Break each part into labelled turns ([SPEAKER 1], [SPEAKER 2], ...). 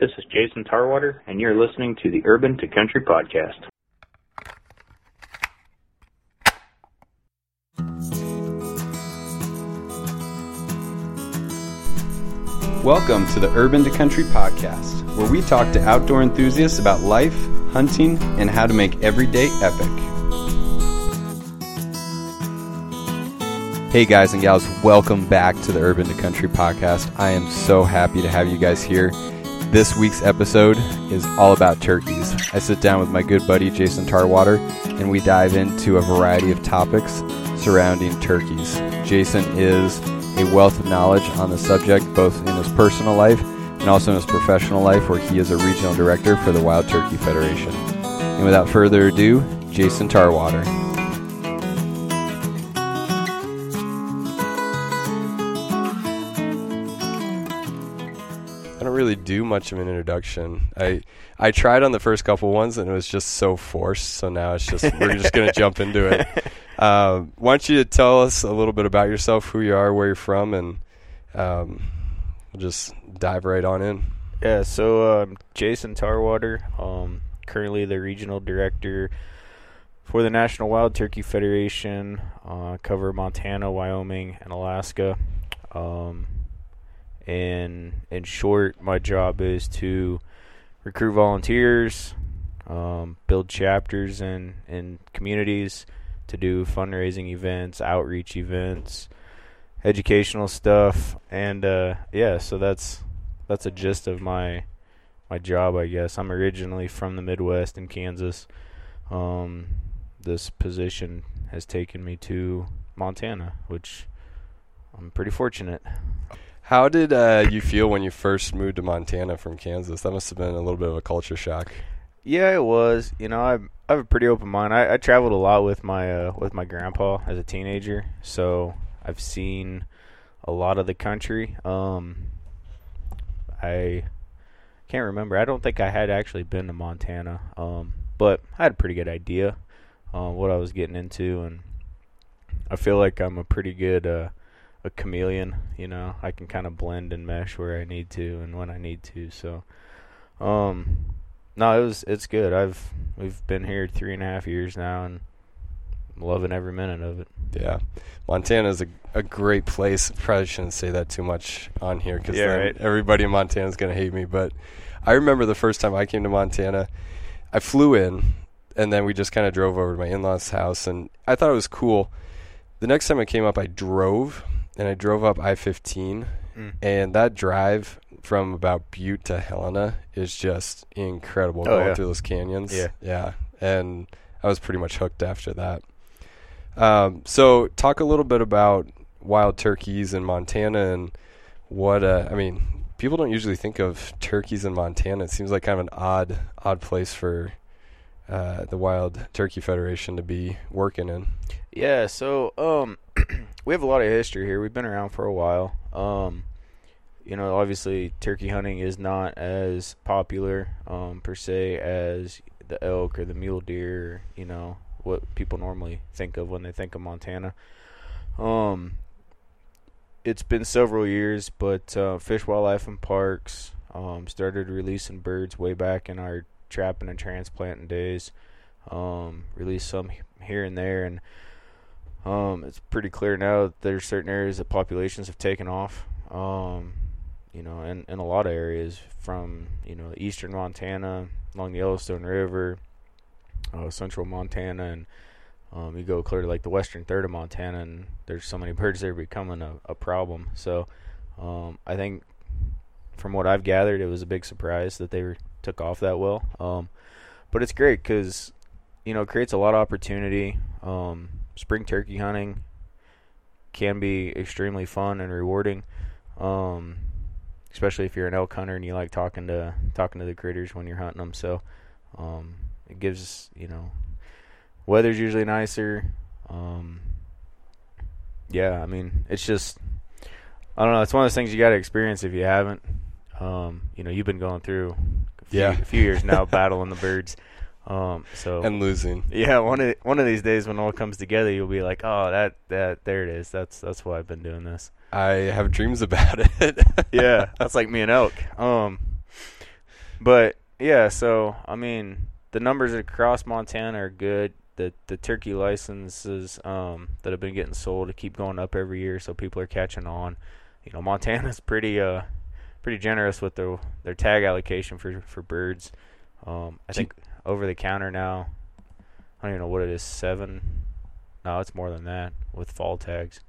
[SPEAKER 1] This is Jason Tarwater, and you're listening to the Urban to Country Podcast.
[SPEAKER 2] Welcome to the Urban to Country Podcast, where we talk to outdoor enthusiasts about life, hunting, and how to make every day epic. Hey guys and gals, welcome back to the Urban to Country Podcast. I am so happy to have you guys here. This week's episode is all about turkeys. I sit down with my good buddy Jason Tarwater and we dive into a variety of topics surrounding turkeys. Jason is a wealth of knowledge on the subject, both in his personal life and also in his professional life, where he is a regional director for the Wild Turkey Federation. And without further ado, Jason Tarwater. Really do much of an introduction. I I tried on the first couple ones and it was just so forced. So now it's just we're just gonna jump into it. Uh, why don't you tell us a little bit about yourself, who you are, where you're from, and um, we'll just dive right on in.
[SPEAKER 3] Yeah, so um, Jason Tarwater, um, currently the regional director for the National Wild Turkey Federation, uh, cover Montana, Wyoming, and Alaska. Um, and in short, my job is to recruit volunteers, um, build chapters in, in communities, to do fundraising events, outreach events, educational stuff, and uh, yeah, so that's that's a gist of my my job, I guess. I'm originally from the Midwest in Kansas. Um, this position has taken me to Montana, which I'm pretty fortunate.
[SPEAKER 2] How did uh, you feel when you first moved to Montana from Kansas? That must have been a little bit of a culture shock.
[SPEAKER 3] Yeah, it was. You know, I I have a pretty open mind. I, I traveled a lot with my uh, with my grandpa as a teenager, so I've seen a lot of the country. Um, I can't remember. I don't think I had actually been to Montana, um, but I had a pretty good idea uh, what I was getting into, and I feel like I'm a pretty good uh, a chameleon. You know, I can kind of blend and mesh where I need to and when I need to. So, um, no, it was it's good. I've we've been here three and a half years now, and I'm loving every minute of it.
[SPEAKER 2] Yeah, Montana is a a great place. Probably shouldn't say that too much on here because
[SPEAKER 3] Yeah, right.
[SPEAKER 2] everybody in Montana is gonna hate me. But I remember the first time I came to Montana, I flew in, and then we just kind of drove over to my in-laws' house, and I thought it was cool. The next time I came up, I drove, and I drove up I-15,
[SPEAKER 3] Mm.
[SPEAKER 2] and that drive from about Butte to Helena is just incredible
[SPEAKER 3] Oh,
[SPEAKER 2] going
[SPEAKER 3] yeah.
[SPEAKER 2] through those canyons.
[SPEAKER 3] Yeah.
[SPEAKER 2] yeah, and I was pretty much hooked after that. Um, so, talk a little bit about wild turkeys in Montana and what. Uh, I mean, people don't usually think of turkeys in Montana. It seems like kind of an odd, odd place for uh, the Wild Turkey Federation to be working in.
[SPEAKER 3] Yeah, so um, we have a lot of history here. We've been around for a while. Um, you know, obviously, turkey hunting is not as popular um, per se as the elk or the mule deer. You know what people normally think of when they think of Montana. Um, it's been several years, but uh, Fish, Wildlife, and Parks um, started releasing birds way back in our trapping and transplanting days. Um, released some here and there, and um, it's pretty clear now that there's certain areas that populations have taken off. Um, you know, in, in a lot of areas from you know eastern Montana along the Yellowstone River, uh, central Montana, and um, you go clear to like the western third of Montana, and there's so many birds there becoming a, a problem. So um, I think from what I've gathered, it was a big surprise that they took off that well. Um, but it's great because you know it creates a lot of opportunity. Um, spring turkey hunting can be extremely fun and rewarding, um, especially if you're an elk hunter and you like talking to talking to the critters when you're hunting them. So um, it gives you know weather's usually nicer. Um, yeah, I mean it's just I don't know. It's one of those things you got to experience if you haven't. Um, you know, you've been going through a few,
[SPEAKER 2] Yeah.
[SPEAKER 3] a few years now battling the birds. Um, so
[SPEAKER 2] And losing.
[SPEAKER 3] yeah, one of one of these days when all comes together, you'll be like, "Oh, that that there it is. That's that's why I've been doing this."
[SPEAKER 2] I have dreams about it.
[SPEAKER 3] Yeah, that's like me and elk. Um, but yeah, so I mean, the numbers across Montana are good. The the turkey licenses um, that have been getting sold to keep going up every year, so people are catching on. You know, Montana's pretty uh pretty generous with their their tag allocation for for birds. Um, I think over the counter now. I don't even know what it is. Seven. No, it's more than that with fall tags.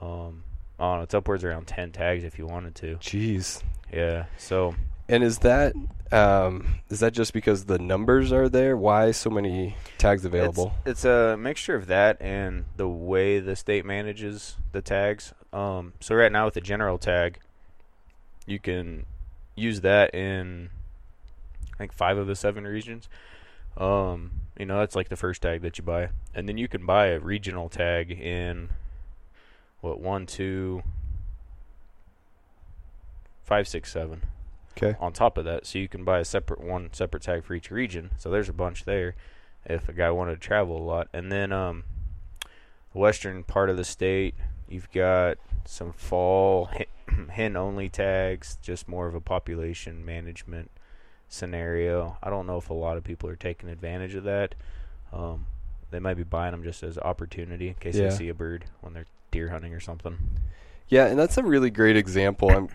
[SPEAKER 3] Um, I don't know. It's upwards around ten tags if you wanted to.
[SPEAKER 2] Jeez.
[SPEAKER 3] Yeah. So
[SPEAKER 2] And is that um, is that just because the numbers are there? Why so many tags available?
[SPEAKER 3] It's, it's a mixture of that and the way the state manages the tags. Um, so right now with the general tag, you can use that in I think five of the seven regions. Um, you know, that's like the first tag that you buy, and then you can buy a regional tag in what one, two, five, six, seven.
[SPEAKER 2] Okay.
[SPEAKER 3] On top of that, so you can buy a separate one, separate tag for each region. So there's a bunch there, if a guy wanted to travel a lot. And then um, the western part of the state, you've got some fall hen only tags, just more of a population management scenario. I don't know if a lot of people are taking advantage of that. Um, they might be buying them just as opportunity in case
[SPEAKER 2] Yeah.
[SPEAKER 3] they see a bird when they're deer hunting or something.
[SPEAKER 2] Yeah, and that's a really great example. I'm,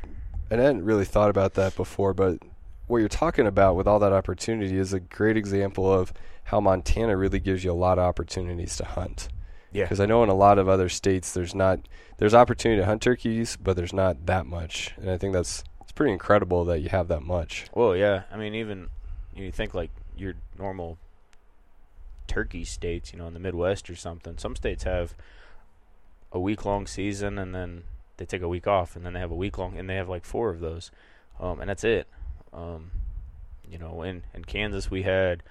[SPEAKER 2] and I hadn't really thought about that before, but what you're talking about with all that opportunity is a great example of how Montana really gives you a lot of opportunities to hunt.
[SPEAKER 3] Yeah.
[SPEAKER 2] Because I know in a lot of other states there's not there's opportunity to hunt turkeys, but there's not that much, and I think that's it's pretty incredible that you have that much.
[SPEAKER 3] Well, yeah. I mean, even you think like your normal turkey states, you know, in the Midwest or something. Some states have a week long season and then they take a week off and then they have a week long and they have like four of those, um, and that's it. Um, you know, in in Kansas we had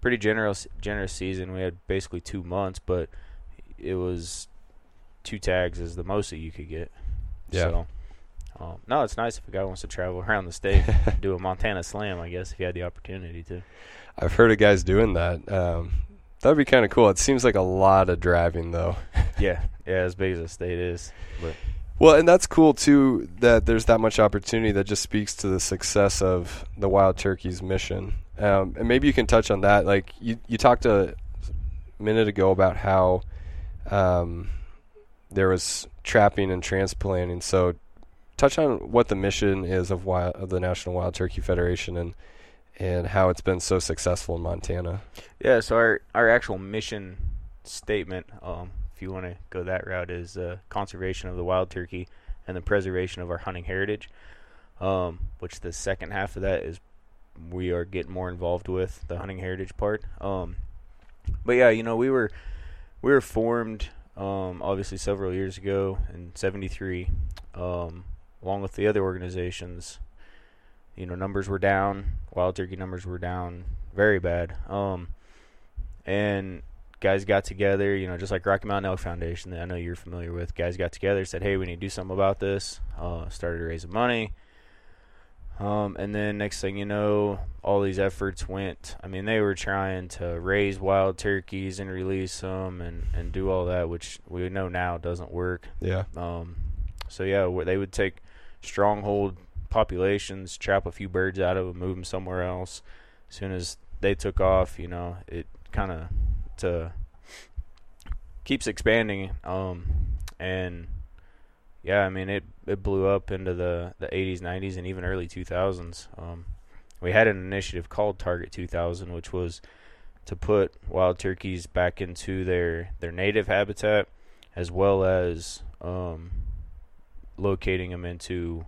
[SPEAKER 3] pretty generous generous season. We had basically two months, but it was two tags is the most that you could get.
[SPEAKER 2] Yeah.
[SPEAKER 3] So, um, no, it's nice if a guy wants to travel around the state, do a Montana Slam. I guess if you had the opportunity to.
[SPEAKER 2] I've heard of guys doing that. Um, that would be kind of cool. It seems like a lot of driving though.
[SPEAKER 3] Yeah, yeah, as big as the state is, but
[SPEAKER 2] Well, and that's cool too that there's that much opportunity that just speaks to the success of the Wild Turkeys mission. Um, and maybe you can touch on that. Like you, you talked a minute ago about how um, there was trapping and transplanting. So, touch on what the mission is of, wild, of the National Wild Turkey Federation and and how it's been so successful in Montana.
[SPEAKER 3] yeah. So our our actual mission statement, um, if you want to go that route, is uh, conservation of the wild turkey and the preservation of our hunting heritage. Um, which the second half of that is we are getting more involved with the hunting heritage part. Um, but yeah, you know, we were we were formed um, obviously several years ago in '73, um, along with the other organizations. You know, numbers were down. Wild turkey numbers were down very bad. Um, and guys got together. You know, just like Rocky Mountain Elk Foundation that I know you're familiar with. Guys got together, said, "Hey, we need to do something about this." Uh, started raising money. Um, and then next thing you know, all these efforts went. I mean, they were trying to raise wild turkeys and release them and, and do all that, which we know now doesn't work.
[SPEAKER 2] Yeah.
[SPEAKER 3] Um, so yeah, they would take stronghold populations, trap a few birds out of them, move them somewhere else. As soon as they took off, you know, it kind of to keeps expanding. Um, and yeah, I mean it it blew up into the the 80s, 90s, and even early 2000s. Um, we had an initiative called Target 2000, which was to put wild turkeys back into their their native habitat, as well as um, locating them into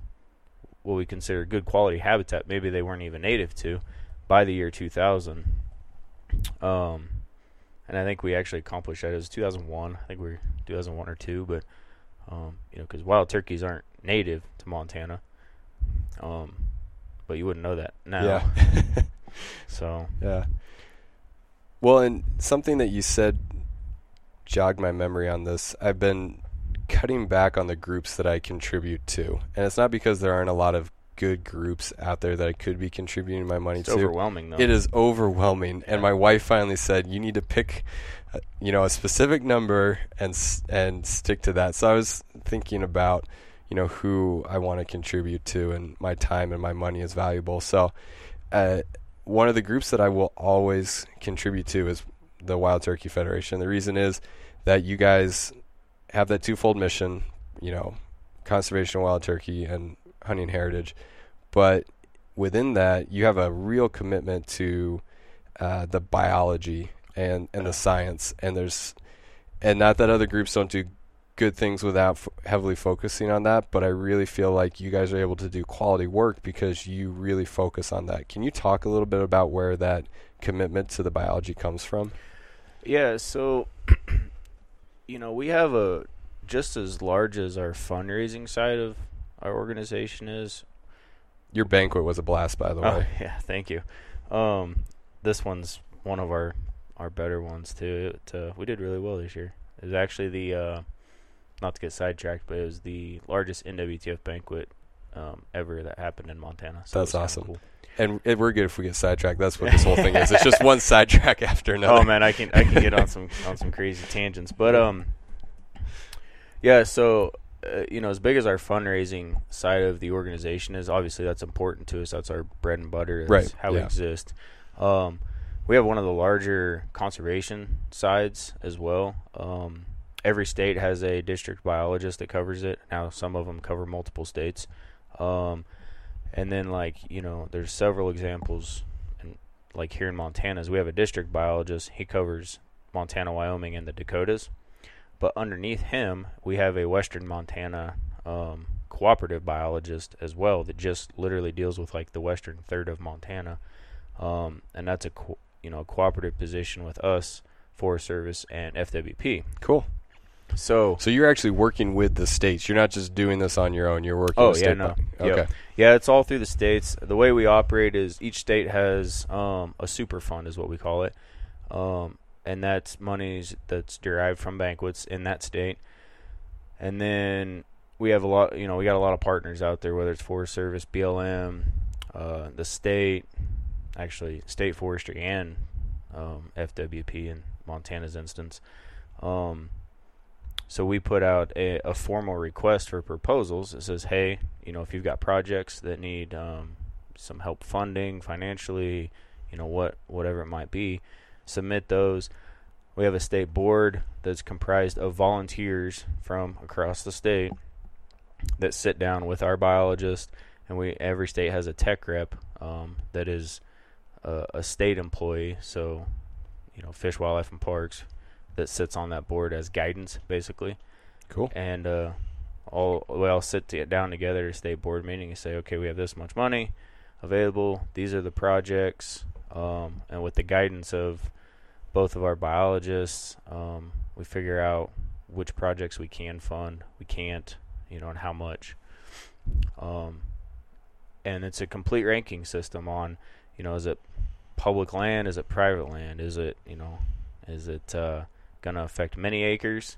[SPEAKER 3] what we consider good quality habitat. Maybe they weren't even native to by the year 2000. Um, and I think we actually accomplished that. It was 2001. I think we were 2001 or two, but um, you know, because wild turkeys aren't native to Montana. Um, but you wouldn't know that now.
[SPEAKER 2] Yeah.
[SPEAKER 3] So
[SPEAKER 2] Yeah. Well, and something that you said jogged my memory on this. I've been cutting back on the groups that I contribute to. And it's not because there aren't a lot of good groups out there that I could be contributing my money
[SPEAKER 3] it's
[SPEAKER 2] to.
[SPEAKER 3] overwhelming, though.
[SPEAKER 2] It is overwhelming. And my wife finally said, "You need to pick uh, you know, a specific number and and stick to that." So I was thinking about, you know, who I want to contribute to and my time and my money is valuable. So uh, one of the groups that I will always contribute to is the Wild Turkey Federation. The reason is that you guys have that twofold mission, you know, conservation of wild turkey and hunting heritage, but within that, you have a real commitment to uh, the biology and and the science. And there's, and not that other groups don't do good things without f- heavily focusing on that, but I really feel like you guys are able to do quality work because you really focus on that. Can you talk a little bit about where that commitment to the biology comes from?
[SPEAKER 3] Yeah, so you know, we have a just as large as our fundraising side of our organization is.
[SPEAKER 2] Your banquet was a blast, by the way.
[SPEAKER 3] Oh,
[SPEAKER 2] way.
[SPEAKER 3] yeah, thank you. Um, this one's one of our our better ones too. It, uh, we did really well this year. It was actually the uh, not to get sidetracked, but it was the largest NWTF banquet um, ever that happened in Montana. So
[SPEAKER 2] That's awesome.
[SPEAKER 3] cool.
[SPEAKER 2] And it, we're good if we get sidetracked. That's what this whole thing is. It's just one sidetrack after another.
[SPEAKER 3] Oh man, I can I can get on some on some crazy tangents, but um, yeah. So uh, you know, as big as our fundraising side of the organization is, obviously that's important to us. That's our bread and butter. That's
[SPEAKER 2] Right,
[SPEAKER 3] How we exist. Um, we have one of the larger conservation sides as well. Um, every state has a district biologist that covers it. Now, some of them cover multiple states. Um, and then, like you know, there's several examples like here in Montana we have a district biologist. He covers Montana, Wyoming, and the Dakotas. But underneath him, we have a Western Montana um, cooperative biologist as well that just literally deals with like the western third of Montana, um, and that's a co- you know cooperative position with us, Forest Service, and FWP.
[SPEAKER 2] cool.
[SPEAKER 3] So
[SPEAKER 2] So you're actually working with the states. You're not just doing this on your own. You're working.
[SPEAKER 3] Oh,
[SPEAKER 2] with
[SPEAKER 3] yeah,
[SPEAKER 2] state
[SPEAKER 3] no.
[SPEAKER 2] bi-
[SPEAKER 3] Yep.
[SPEAKER 2] Okay.
[SPEAKER 3] Yeah, it's all through the states. The way we operate is each state has um, a super fund, is what we call it, um, and that's monies that's derived from banquets in that state. And then we have a lot, you know, we got a lot of partners out there, whether it's Forest Service, BLM, uh, the state, actually state forestry, and um, FWP in Montana's instance. Um, so we put out a, a formal request for proposals. It says, hey, you know, if you've got projects that need um, some help funding financially, you know, what whatever it might be, submit those. We have a state board that's comprised of volunteers from across the state that sit down with our biologist, and we every state has a tech rep um, that is a, a state employee. So, you know, Fish, Wildlife, and Parks that sits on that board as guidance, basically
[SPEAKER 2] Cool.
[SPEAKER 3] and uh, all we all sit to down together at a state board meeting and say, okay, we have this much money available. These are the projects, um, and with the guidance of both of our biologists, um, we figure out which projects we can fund, we can't, you know, and how much. Um, and it's a complete ranking system on, you know, is it public land, is it private land, is it, you know, is it uh, going to affect many acres?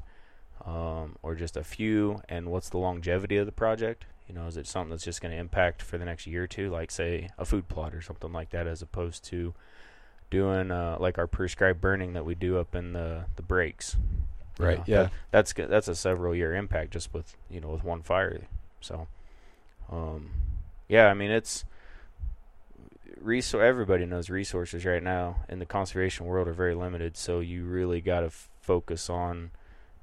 [SPEAKER 3] um, or just a few, and what's the longevity of the project? You know, is it something that's just going to impact for the next year or two, like say a food plot or something like that, as opposed to doing uh, like our prescribed burning that we do up in the the breaks.
[SPEAKER 2] Right.
[SPEAKER 3] know,
[SPEAKER 2] Yeah.
[SPEAKER 3] that- that's that's a several year impact just with you know with one fire. So, um, yeah, I mean it's resource. Everybody knows resources right now in the conservation world are very limited. So you really got to f- focus on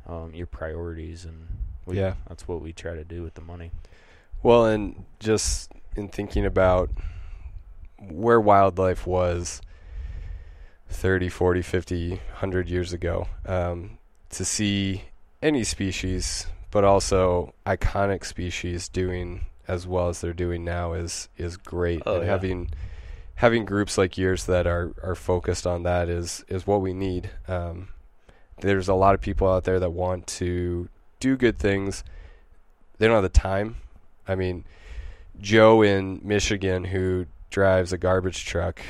[SPEAKER 3] um, your priorities, and we,
[SPEAKER 2] Yeah.
[SPEAKER 3] that's what we try to do with the money.
[SPEAKER 2] Well, and just in thinking about where wildlife was 30, 40, 50, 100 years ago, um, to see any species, but also iconic species doing as well as they're doing now is is great.
[SPEAKER 3] Oh,
[SPEAKER 2] and
[SPEAKER 3] yeah.
[SPEAKER 2] having having groups like yours that are, are focused on that is is what we need. Um, there's a lot of people out there that want to do good things. They don't have the time. I mean, Joe in Michigan who drives a garbage truck,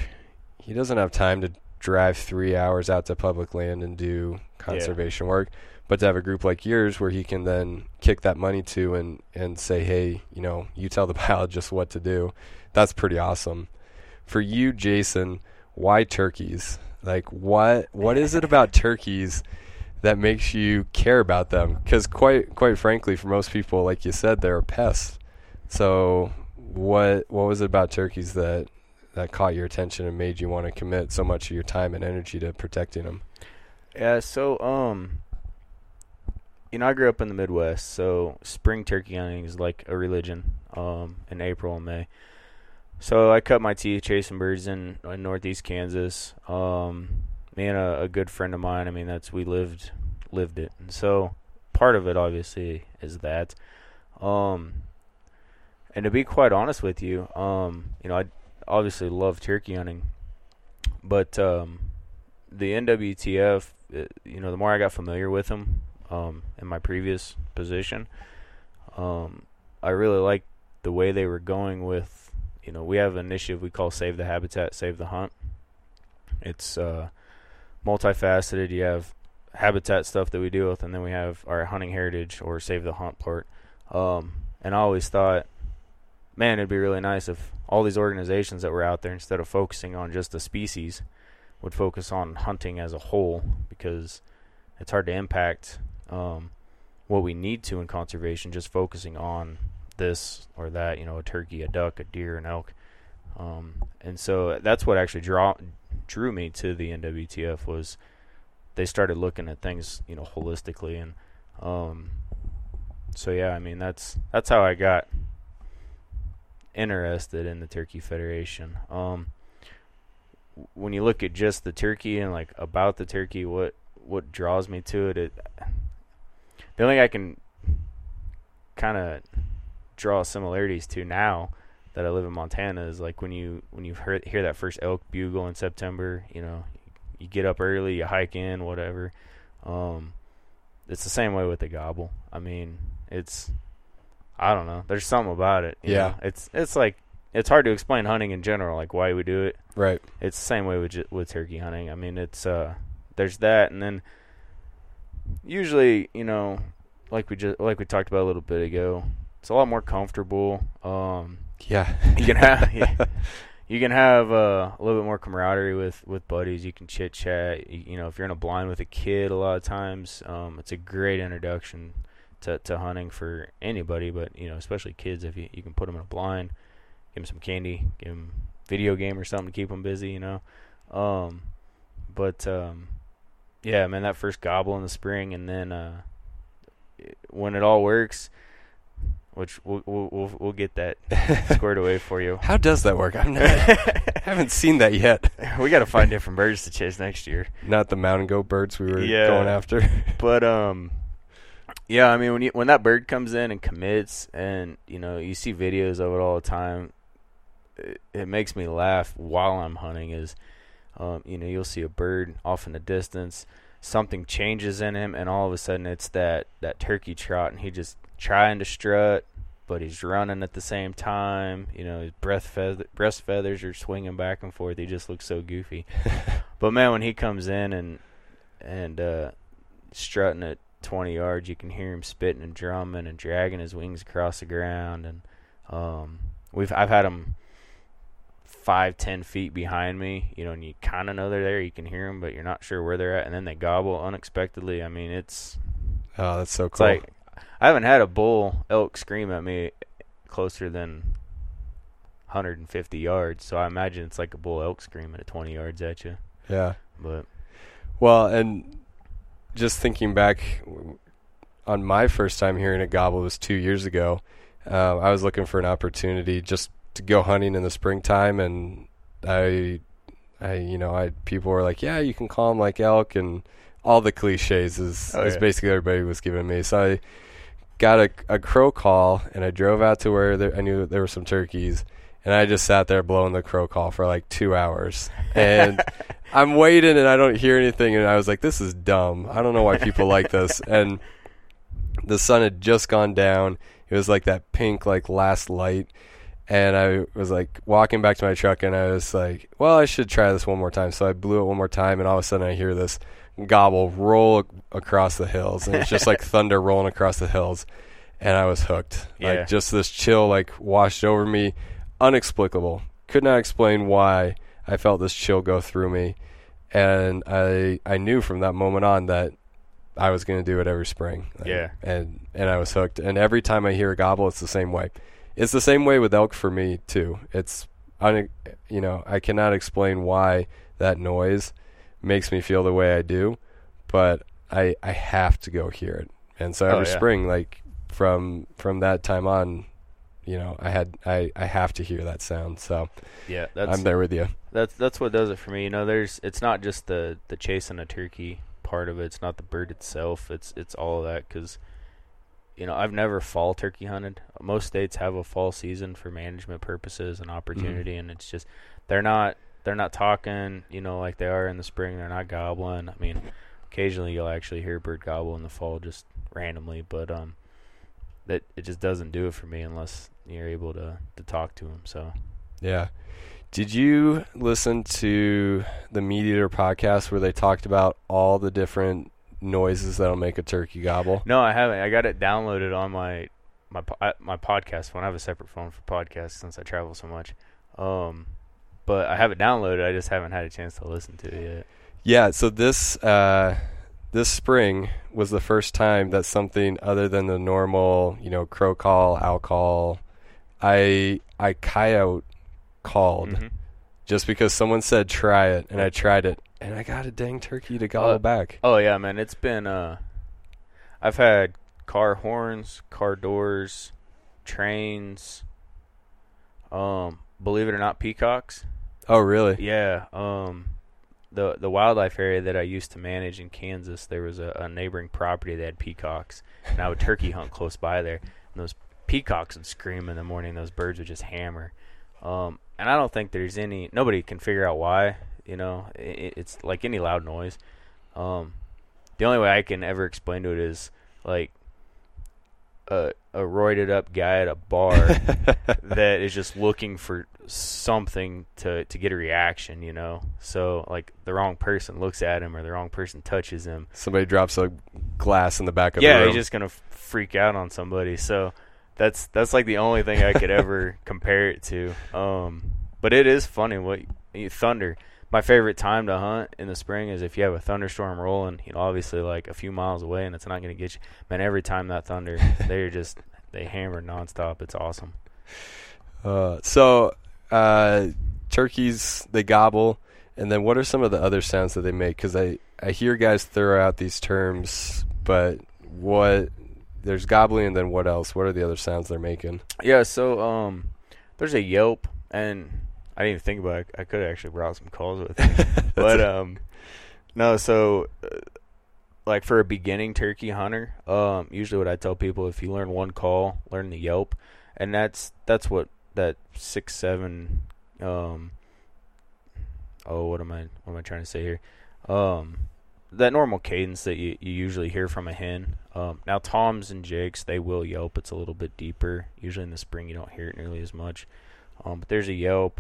[SPEAKER 2] he doesn't have time to drive three hours out to public land and do conservation work. But to have a group like yours where he can then kick that money to and, and say, hey, you know, you tell the biologist what to do, that's pretty awesome. For you, Jason, why turkeys? Like, what what is it about turkeys that makes you care about them? Because quite quite frankly, for most people, like you said, they're a pest. So, what what was it about turkeys that that caught your attention and made you want to commit so much of your time and energy to protecting them?
[SPEAKER 3] Yeah, so um you know, I grew up in the Midwest, so spring turkey hunting is like a religion um in April and May. So I cut my teeth chasing birds in, in northeast Kansas. Um me and a, a good friend of mine, I mean that's we lived lived it. And so part of it obviously is that. Um and to be quite honest with you, um, you know, I obviously love turkey hunting, but um, the NWTF, uh, you know, the more I got familiar with them um, in my previous position, um, I really liked the way they were going with, you know, we have an initiative we call Save the Habitat, Save the Hunt. It's uh, multifaceted. You have habitat stuff that we deal with, and then we have our hunting heritage or Save the Hunt part. Um, and I always thought, man, it'd be really nice if all these organizations that were out there, instead of focusing on just the species, would focus on hunting as a whole because it's hard to impact um, what we need to in conservation just focusing on this or that, you know, a turkey, a duck, a deer, an elk. Um, and so that's what actually draw, drew me to the NWTF was they started looking at things, you know, holistically. And um, so, yeah, I mean, that's that's how I got interested in the Turkey Federation. Um, when you look at just the turkey and like about the turkey, what what draws me to it, it the only I can kind of draw similarities to now that I live in Montana is like when you when you hear, hear that first elk bugle in September, you know, you get up early, you hike in, whatever. Um, it's the same way with the gobble. I mean, it's I don't know. There's something about it.
[SPEAKER 2] Yeah.
[SPEAKER 3] know? It's it's like it's hard to explain hunting in general, like why we do it.
[SPEAKER 2] Right.
[SPEAKER 3] It's the same way with with turkey hunting. I mean, it's uh, there's that, and then usually, you know, like we just like we talked about a little bit ago, it's a lot more comfortable. Um,
[SPEAKER 2] yeah,
[SPEAKER 3] you can have you can have uh, a little bit more camaraderie with with buddies. You can chit chat. You, you, know, if you're in a blind with a kid, a lot of times, um, it's a great introduction to to hunting for anybody, but you know, especially kids. If you you can put them in a blind, give them some candy, give them video game or something to keep them busy. You know, um, but um, yeah, man, that first gobble in the spring, and then uh, when it all works, which we'll we'll we'll, get that squared away for you.
[SPEAKER 2] How does that work? I've never, haven't seen that yet.
[SPEAKER 3] we got to find different birds to chase next year.
[SPEAKER 2] Not the mountain goat birds we were
[SPEAKER 3] yeah,
[SPEAKER 2] going after.
[SPEAKER 3] but um, yeah, I mean when you when that bird comes in and commits, and you know you see videos of it all the time, it, it makes me laugh while I'm hunting. Is um, you know, you'll see a bird off in the distance, something changes in him, and all of a sudden it's that that turkey trot, and he just trying to strut, but he's running at the same time. You know, his breath feather, breast feathers are swinging back and forth. He just looks so goofy. but man, when he comes in and and uh, strutting at 20 yards, you can hear him spitting and drumming and dragging his wings across the ground. And um, we've I've had him five, ten feet behind me, you know, and you kind of know they're there. You can hear them, but you're not sure where they're at, and then they gobble unexpectedly. I mean, it's
[SPEAKER 2] oh, that's so cool.
[SPEAKER 3] like I haven't had a bull elk scream at me closer than 150 yards, so I imagine it's like a bull elk screaming at 20 yards at you.
[SPEAKER 2] Yeah,
[SPEAKER 3] but
[SPEAKER 2] well, and just thinking back on my first time hearing a gobble was two years ago. Uh, I was looking for an opportunity just to go hunting in the springtime, and I, I, you know, I people were like, yeah, you can call them like elk, and all the cliches is, oh, is yeah. basically everybody was giving me. So I got a, a crow call, and I drove out to where there, I knew there were some turkeys, and I just sat there blowing the crow call for like two hours, and. I'm waiting and I don't hear anything, and I was like, "This is dumb. I don't know why people like this." And the sun had just gone down. It was like that pink, like last light, and I was like walking back to my truck, and I was like, "Well, I should try this one more time." So I blew it one more time, and all of a sudden I hear this gobble roll across the hills, and it's just like thunder rolling across the hills, and I was hooked. Yeah. Like just this chill like washed over me, unexplicable. Could not explain why I felt this chill go through me, and I I knew from that moment on that I was going to do it every spring.
[SPEAKER 3] Yeah,
[SPEAKER 2] and and I was hooked. And every time I hear a gobble, it's the same way it's the same way with elk for me too. It's un- you know, I cannot explain why that noise makes me feel the way I do, but I I have to go hear it. And so
[SPEAKER 3] Oh,
[SPEAKER 2] every
[SPEAKER 3] yeah.
[SPEAKER 2] spring, like from from that time on, you know, I had I I have to hear that sound. So
[SPEAKER 3] Yeah, that's
[SPEAKER 2] I'm there with you.
[SPEAKER 3] that's that's what does it for me. You know, there's it's not just the the chasing a turkey part of it. It's not the bird itself. It's it's all of that because you know I've never fall turkey hunted. Most states have a fall season for management purposes and opportunity, and it's just they're not they're not talking. You know, like they are in the spring. They're not gobbling. I mean, occasionally you'll actually hear a bird gobble in the fall just randomly, but um, that it just doesn't do it for me unless you're able to to talk to them. So.
[SPEAKER 2] Yeah. Did you listen to the MeatEater podcast where they talked about all the different noises that'll make a turkey gobble?
[SPEAKER 3] No, I haven't. I got it downloaded on my my my podcast phone. I have a separate phone for podcasts since I travel so much. Um, but I have it downloaded. I just haven't had a chance to listen to it yet.
[SPEAKER 2] Yeah, so this uh, this spring was the first time that something other than the normal, you know, crow call, owl call, I I coyote called
[SPEAKER 3] Mhm.
[SPEAKER 2] just because someone said try it, and I tried it, and I got a dang turkey to gobble
[SPEAKER 3] Uh,
[SPEAKER 2] back.
[SPEAKER 3] Oh yeah, man. It's been. Uh, I've had car horns, car doors, trains. Um, believe it or not, peacocks.
[SPEAKER 2] Oh, really?
[SPEAKER 3] Yeah. Um, the the wildlife area that I used to manage in Kansas, there was a, a neighboring property that had peacocks, and I would turkey hunt close by there. And those peacocks would scream in the morning. Those birds would just hammer. Um, and I don't think there's any nobody can figure out why. You know, it, it's like any loud noise. Um, the only way I can ever explain to it is like a a roided up guy at a bar that is just looking for something to to get a reaction, you know. So like the wrong person looks at him or the wrong person touches him.
[SPEAKER 2] Somebody drops a glass in the back of
[SPEAKER 3] yeah,
[SPEAKER 2] the room.
[SPEAKER 3] he's just gonna f- freak out on somebody. So that's that's like the only thing I could ever compare it to. Um, but it is funny what you, thunder. My favorite time to hunt in the spring is if you have a thunderstorm rolling. You know, obviously like a few miles away, and it's not gonna get you. Man, every time that thunder, they're just they hammer nonstop. It's awesome.
[SPEAKER 2] Uh, so, uh, turkeys they gobble, and then what are some of the other sounds that they make? Because I I hear guys throw out these terms, but what there's gobbling, and then what else? What are the other sounds they're making?
[SPEAKER 3] Yeah, so um, there's a Yelp, and I didn't even think about it. I could have actually brought some calls with me, but um, no. So, uh, like for a beginning turkey hunter, um, usually what I tell people if you learn one call, learn the Yelp, and that's that's what that six seven um. Oh, what am I? What am I trying to say here? Um, that normal cadence that you, you usually hear from a hen. Um, now toms and jakes they will yelp. It's a little bit deeper. Usually in the spring you don't hear it nearly as much. Um, but there's a yelp.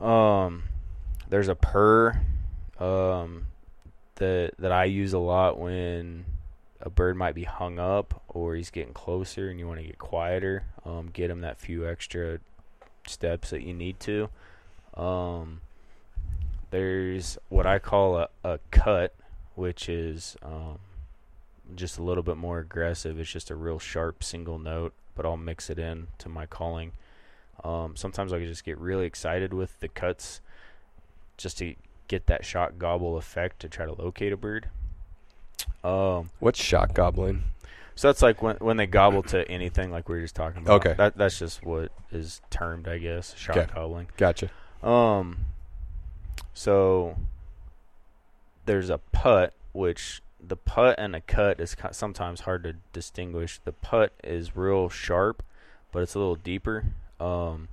[SPEAKER 3] Um, there's a purr. Um, that that I use a lot when a bird might be hung up or he's getting closer and you want to get quieter. Um, get him that few extra steps that you need to. Um, there's what I call a, a cut, which is um, just a little bit more aggressive. It's just a real sharp single note, but I'll mix it in to my calling. Um, sometimes I just get really excited with the cuts just to get that shock gobble effect to try to locate a bird. Um,
[SPEAKER 2] What's shock gobbling?
[SPEAKER 3] so that's like when when they gobble to anything, like we were just talking about.
[SPEAKER 2] Okay.
[SPEAKER 3] that that's just what is termed, I guess, shock
[SPEAKER 2] Okay.
[SPEAKER 3] gobbling.
[SPEAKER 2] Gotcha.
[SPEAKER 3] Um, so there's a putt, which the putt and a cut is sometimes hard to distinguish. The putt is real sharp, but it's a little deeper. Um,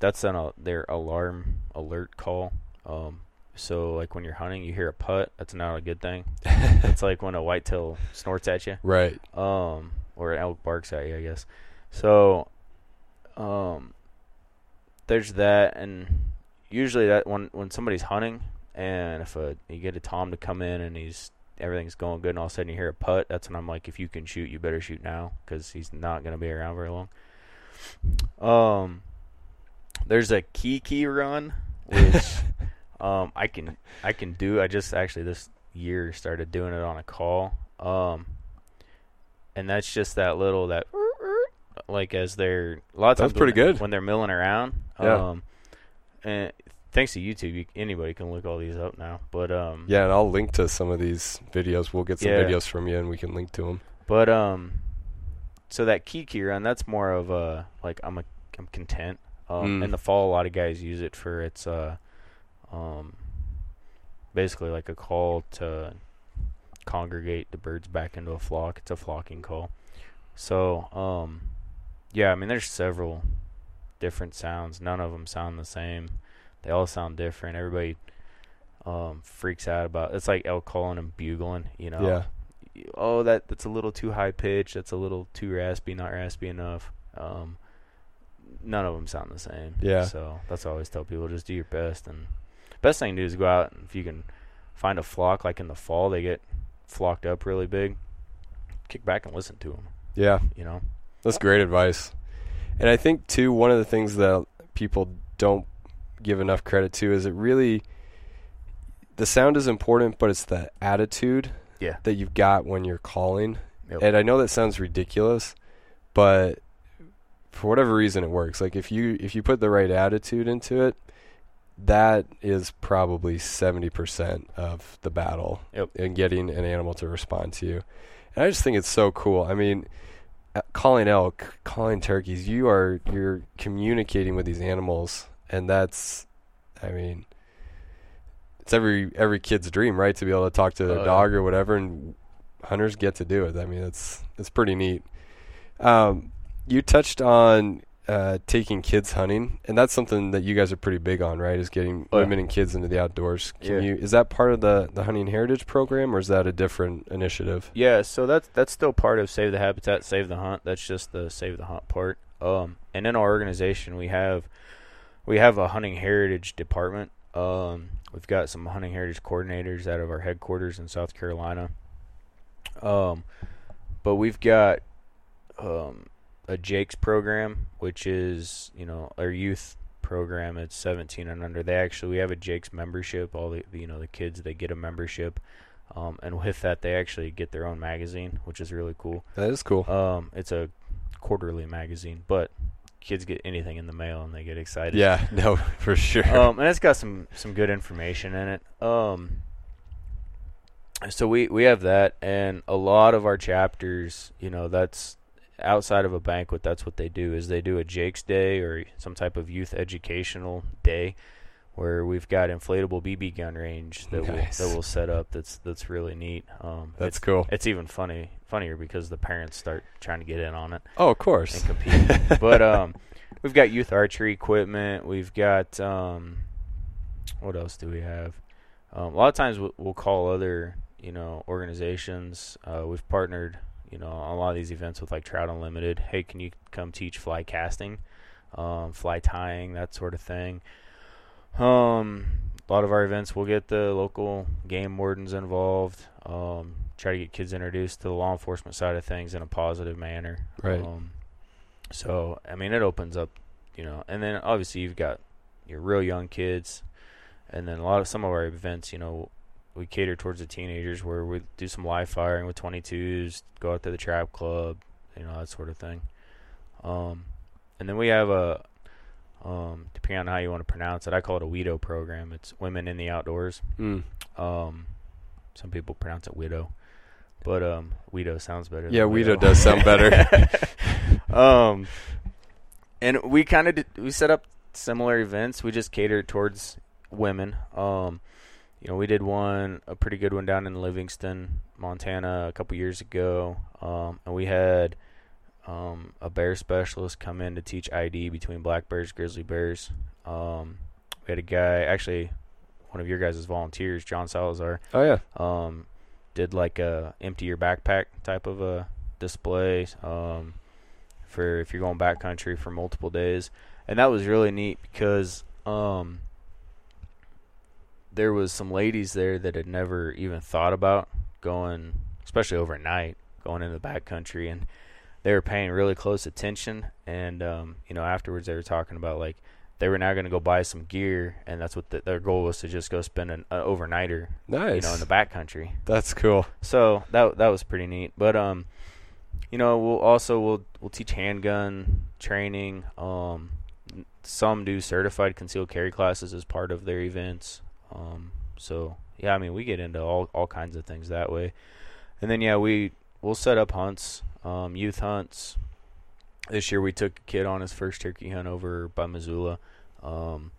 [SPEAKER 3] that's an uh, their alarm alert call. Um, so like when you're hunting, you hear a putt. That's not a good thing. it's like when a whitetail snorts at you
[SPEAKER 2] Right.
[SPEAKER 3] um, or an elk barks at you, I guess. So, um, there's that, and usually that when when somebody's hunting, and if a you get a tom to come in and he's everything's going good, and all of a sudden you hear a putt, that's when I'm like, if you can shoot, you better shoot now, because he's not gonna be around very long. Um, there's a kee-kee run, which um I can I can do. I just actually this year started doing it on a call. Um, and that's just that little that like as they're a lot of
[SPEAKER 2] That's pretty
[SPEAKER 3] when,
[SPEAKER 2] good.
[SPEAKER 3] when they're milling around.
[SPEAKER 2] Yeah.
[SPEAKER 3] Um, and thanks to YouTube, you, anybody can look all these up now. But um,
[SPEAKER 2] Yeah, and I'll link to some of these videos. We'll get some
[SPEAKER 3] Yeah.
[SPEAKER 2] videos from you, and we can link to them.
[SPEAKER 3] But um, so that kee-kee run, that's more of a like I'm a I'm content. Um,
[SPEAKER 2] Mm.
[SPEAKER 3] in the fall, a lot of guys use it for its uh, um, basically like a call to congregate the birds back into a flock. It's a flocking call. So um, yeah, I mean there's several different sounds. None of them sound the same. They all sound different. Everybody um freaks out about it's like elk calling and bugling. You know,
[SPEAKER 2] Yeah,
[SPEAKER 3] oh that that's a little too high pitched that's a little too raspy not raspy enough um none of them sound the same
[SPEAKER 2] Yeah.
[SPEAKER 3] so that's what i always tell people just do your best and best thing to do is go out and if you can find a flock like in the fall they get flocked up really big kick back and listen to them
[SPEAKER 2] yeah.
[SPEAKER 3] you know
[SPEAKER 2] That's great advice. And I think too one of the things that people don't give enough credit to is it really the sound is important, but it's the attitude
[SPEAKER 3] Yeah.
[SPEAKER 2] that you've got when you're calling.
[SPEAKER 3] Yep.
[SPEAKER 2] And I know that sounds ridiculous, but for whatever reason it works. Like if you if you put the right attitude into it, that is probably 70% of the battle
[SPEAKER 3] Yep.
[SPEAKER 2] in getting an animal to respond to you. And I just think it's so cool. I mean, uh, calling elk, calling turkeys, you are you're communicating with these animals, and that's, I mean, it's every every kid's dream, right? To be able to talk to their
[SPEAKER 3] Oh, yeah.
[SPEAKER 2] dog or whatever, and hunters get to do it. I mean, it's it's pretty neat. Um, you touched on uh, taking kids hunting, and that's something that you guys are pretty big on, right? Is getting
[SPEAKER 3] Oh, yeah.
[SPEAKER 2] women and kids into the outdoors. Can
[SPEAKER 3] Yeah.
[SPEAKER 2] you? Is that part of the the hunting heritage program, or is that a different initiative?
[SPEAKER 3] Yeah, so that's that's still part of Save the Habitat, Save the Hunt. That's just the Save the Hunt part. Um, and in our organization, we have we have a hunting heritage department. Um, we've got some hunting heritage coordinators out of our headquarters in South Carolina. Um, but we've got um, a JAKES program, which is you know our youth program. It's 17 and under. They actually we have a JAKES membership. All the you know the kids they get a membership. Um, and with that, they actually get their own magazine, which is really cool.
[SPEAKER 2] That is cool.
[SPEAKER 3] Um, it's a quarterly magazine, but kids get anything in the mail and they get excited.
[SPEAKER 2] Yeah, no, for sure.
[SPEAKER 3] Um, and it's got some some good information in it. Um, so we we have that, and a lot of our chapters, you know, that's outside of a banquet. That's what they do is they do a JAKES Day or some type of youth educational day. Where we've got inflatable BB gun range that
[SPEAKER 2] Nice.
[SPEAKER 3] we'll that we'll set up. That's that's really neat. Um,
[SPEAKER 2] That's cool.
[SPEAKER 3] it's even funny funnier because the parents start trying to get in on it
[SPEAKER 2] Oh, of course.
[SPEAKER 3] and compete. but um, we've got youth archery equipment. We've got um, what else do we have? Um, a lot of times we'll, we'll call other you know organizations. Uh, we've partnered you know on a lot of these events with like Trout Unlimited. Hey, can you come teach fly casting, um, fly tying, that sort of thing? Um, a lot of our events we'll get the local game wardens involved. Um, try to get kids introduced to the law enforcement side of things in a positive manner.
[SPEAKER 2] Right.
[SPEAKER 3] Um, so I mean, it opens up, you know, and then obviously you've got your real young kids, and then a lot of some of our events, you know, we cater towards the teenagers where we do some live firing with 22s, go out to the trap club, you know, that sort of thing. Um, and then we have a, um, depending on how you want to pronounce it, I call it a WITO program. It's Women in the Outdoors.
[SPEAKER 2] Mm.
[SPEAKER 3] Um, some people pronounce it widow, but um, Weedo sounds better.
[SPEAKER 2] Yeah,
[SPEAKER 3] than
[SPEAKER 2] Weedo does sound better.
[SPEAKER 3] um, and we kind of we set up similar events. We just catered towards women. Um, you know, we did one a pretty good one down in Livingston, Montana, a couple years ago. Um, and we had um, a bear specialist come in to teach ID between black bears, grizzly bears. Um, we had a guy, actually, one of your guys' volunteers, John Salazar
[SPEAKER 2] oh yeah.
[SPEAKER 3] um, did like a empty your backpack type of a display um, for if you're going backcountry for multiple days, and that was really neat because um, there was some ladies there that had never even thought about going, especially overnight, going into the backcountry, and they were paying really close attention. And um, you know, afterwards they were talking about like they were now going to go buy some gear, and that's what the, their goal was to just go spend an uh, overnighter
[SPEAKER 2] Nice.
[SPEAKER 3] you know, in the backcountry.
[SPEAKER 2] That's cool.
[SPEAKER 3] So that that was pretty neat. But um, you know, we'll also we'll we'll teach handgun training. Um, some do certified concealed carry classes as part of their events. Um, so yeah, I mean we get into all all kinds of things that way, and then yeah we we'll set up hunts, um, youth hunts. This year we took a kid on his first turkey hunt over by Missoula. Um,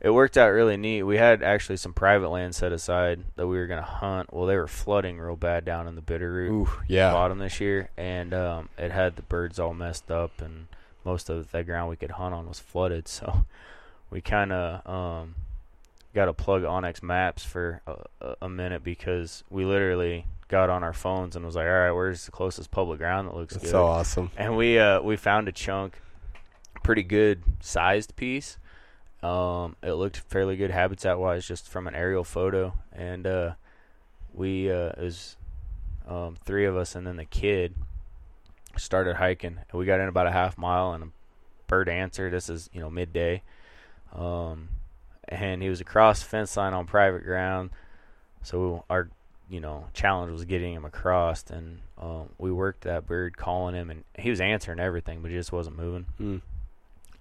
[SPEAKER 3] it worked out really neat. We had actually some private land set aside that we were going to hunt. Well, they were flooding real bad down in the Bitterroot
[SPEAKER 2] Ooh, yeah.
[SPEAKER 3] bottom this year, and um, it had the birds all messed up, and most of the ground we could hunt on was flooded. So we kind of um, got to plug onX Maps for a, a minute because we literally got on our phones and was like, "All right, where's the closest public ground that looks
[SPEAKER 2] That's
[SPEAKER 3] good?"
[SPEAKER 2] so awesome.
[SPEAKER 3] and we uh, we found a chunk, pretty good sized piece. Um, it looked fairly good habitat wise, just from an aerial photo, and uh, we uh, it was um, three of us, and then the kid started hiking, we got in about a half mile, and a bird answered. This is you know midday, um, and he was across the fence line on private ground, so our you know challenge was getting him across, and um, we worked that bird, calling him, and he was answering everything, but he just wasn't moving.
[SPEAKER 2] Mm.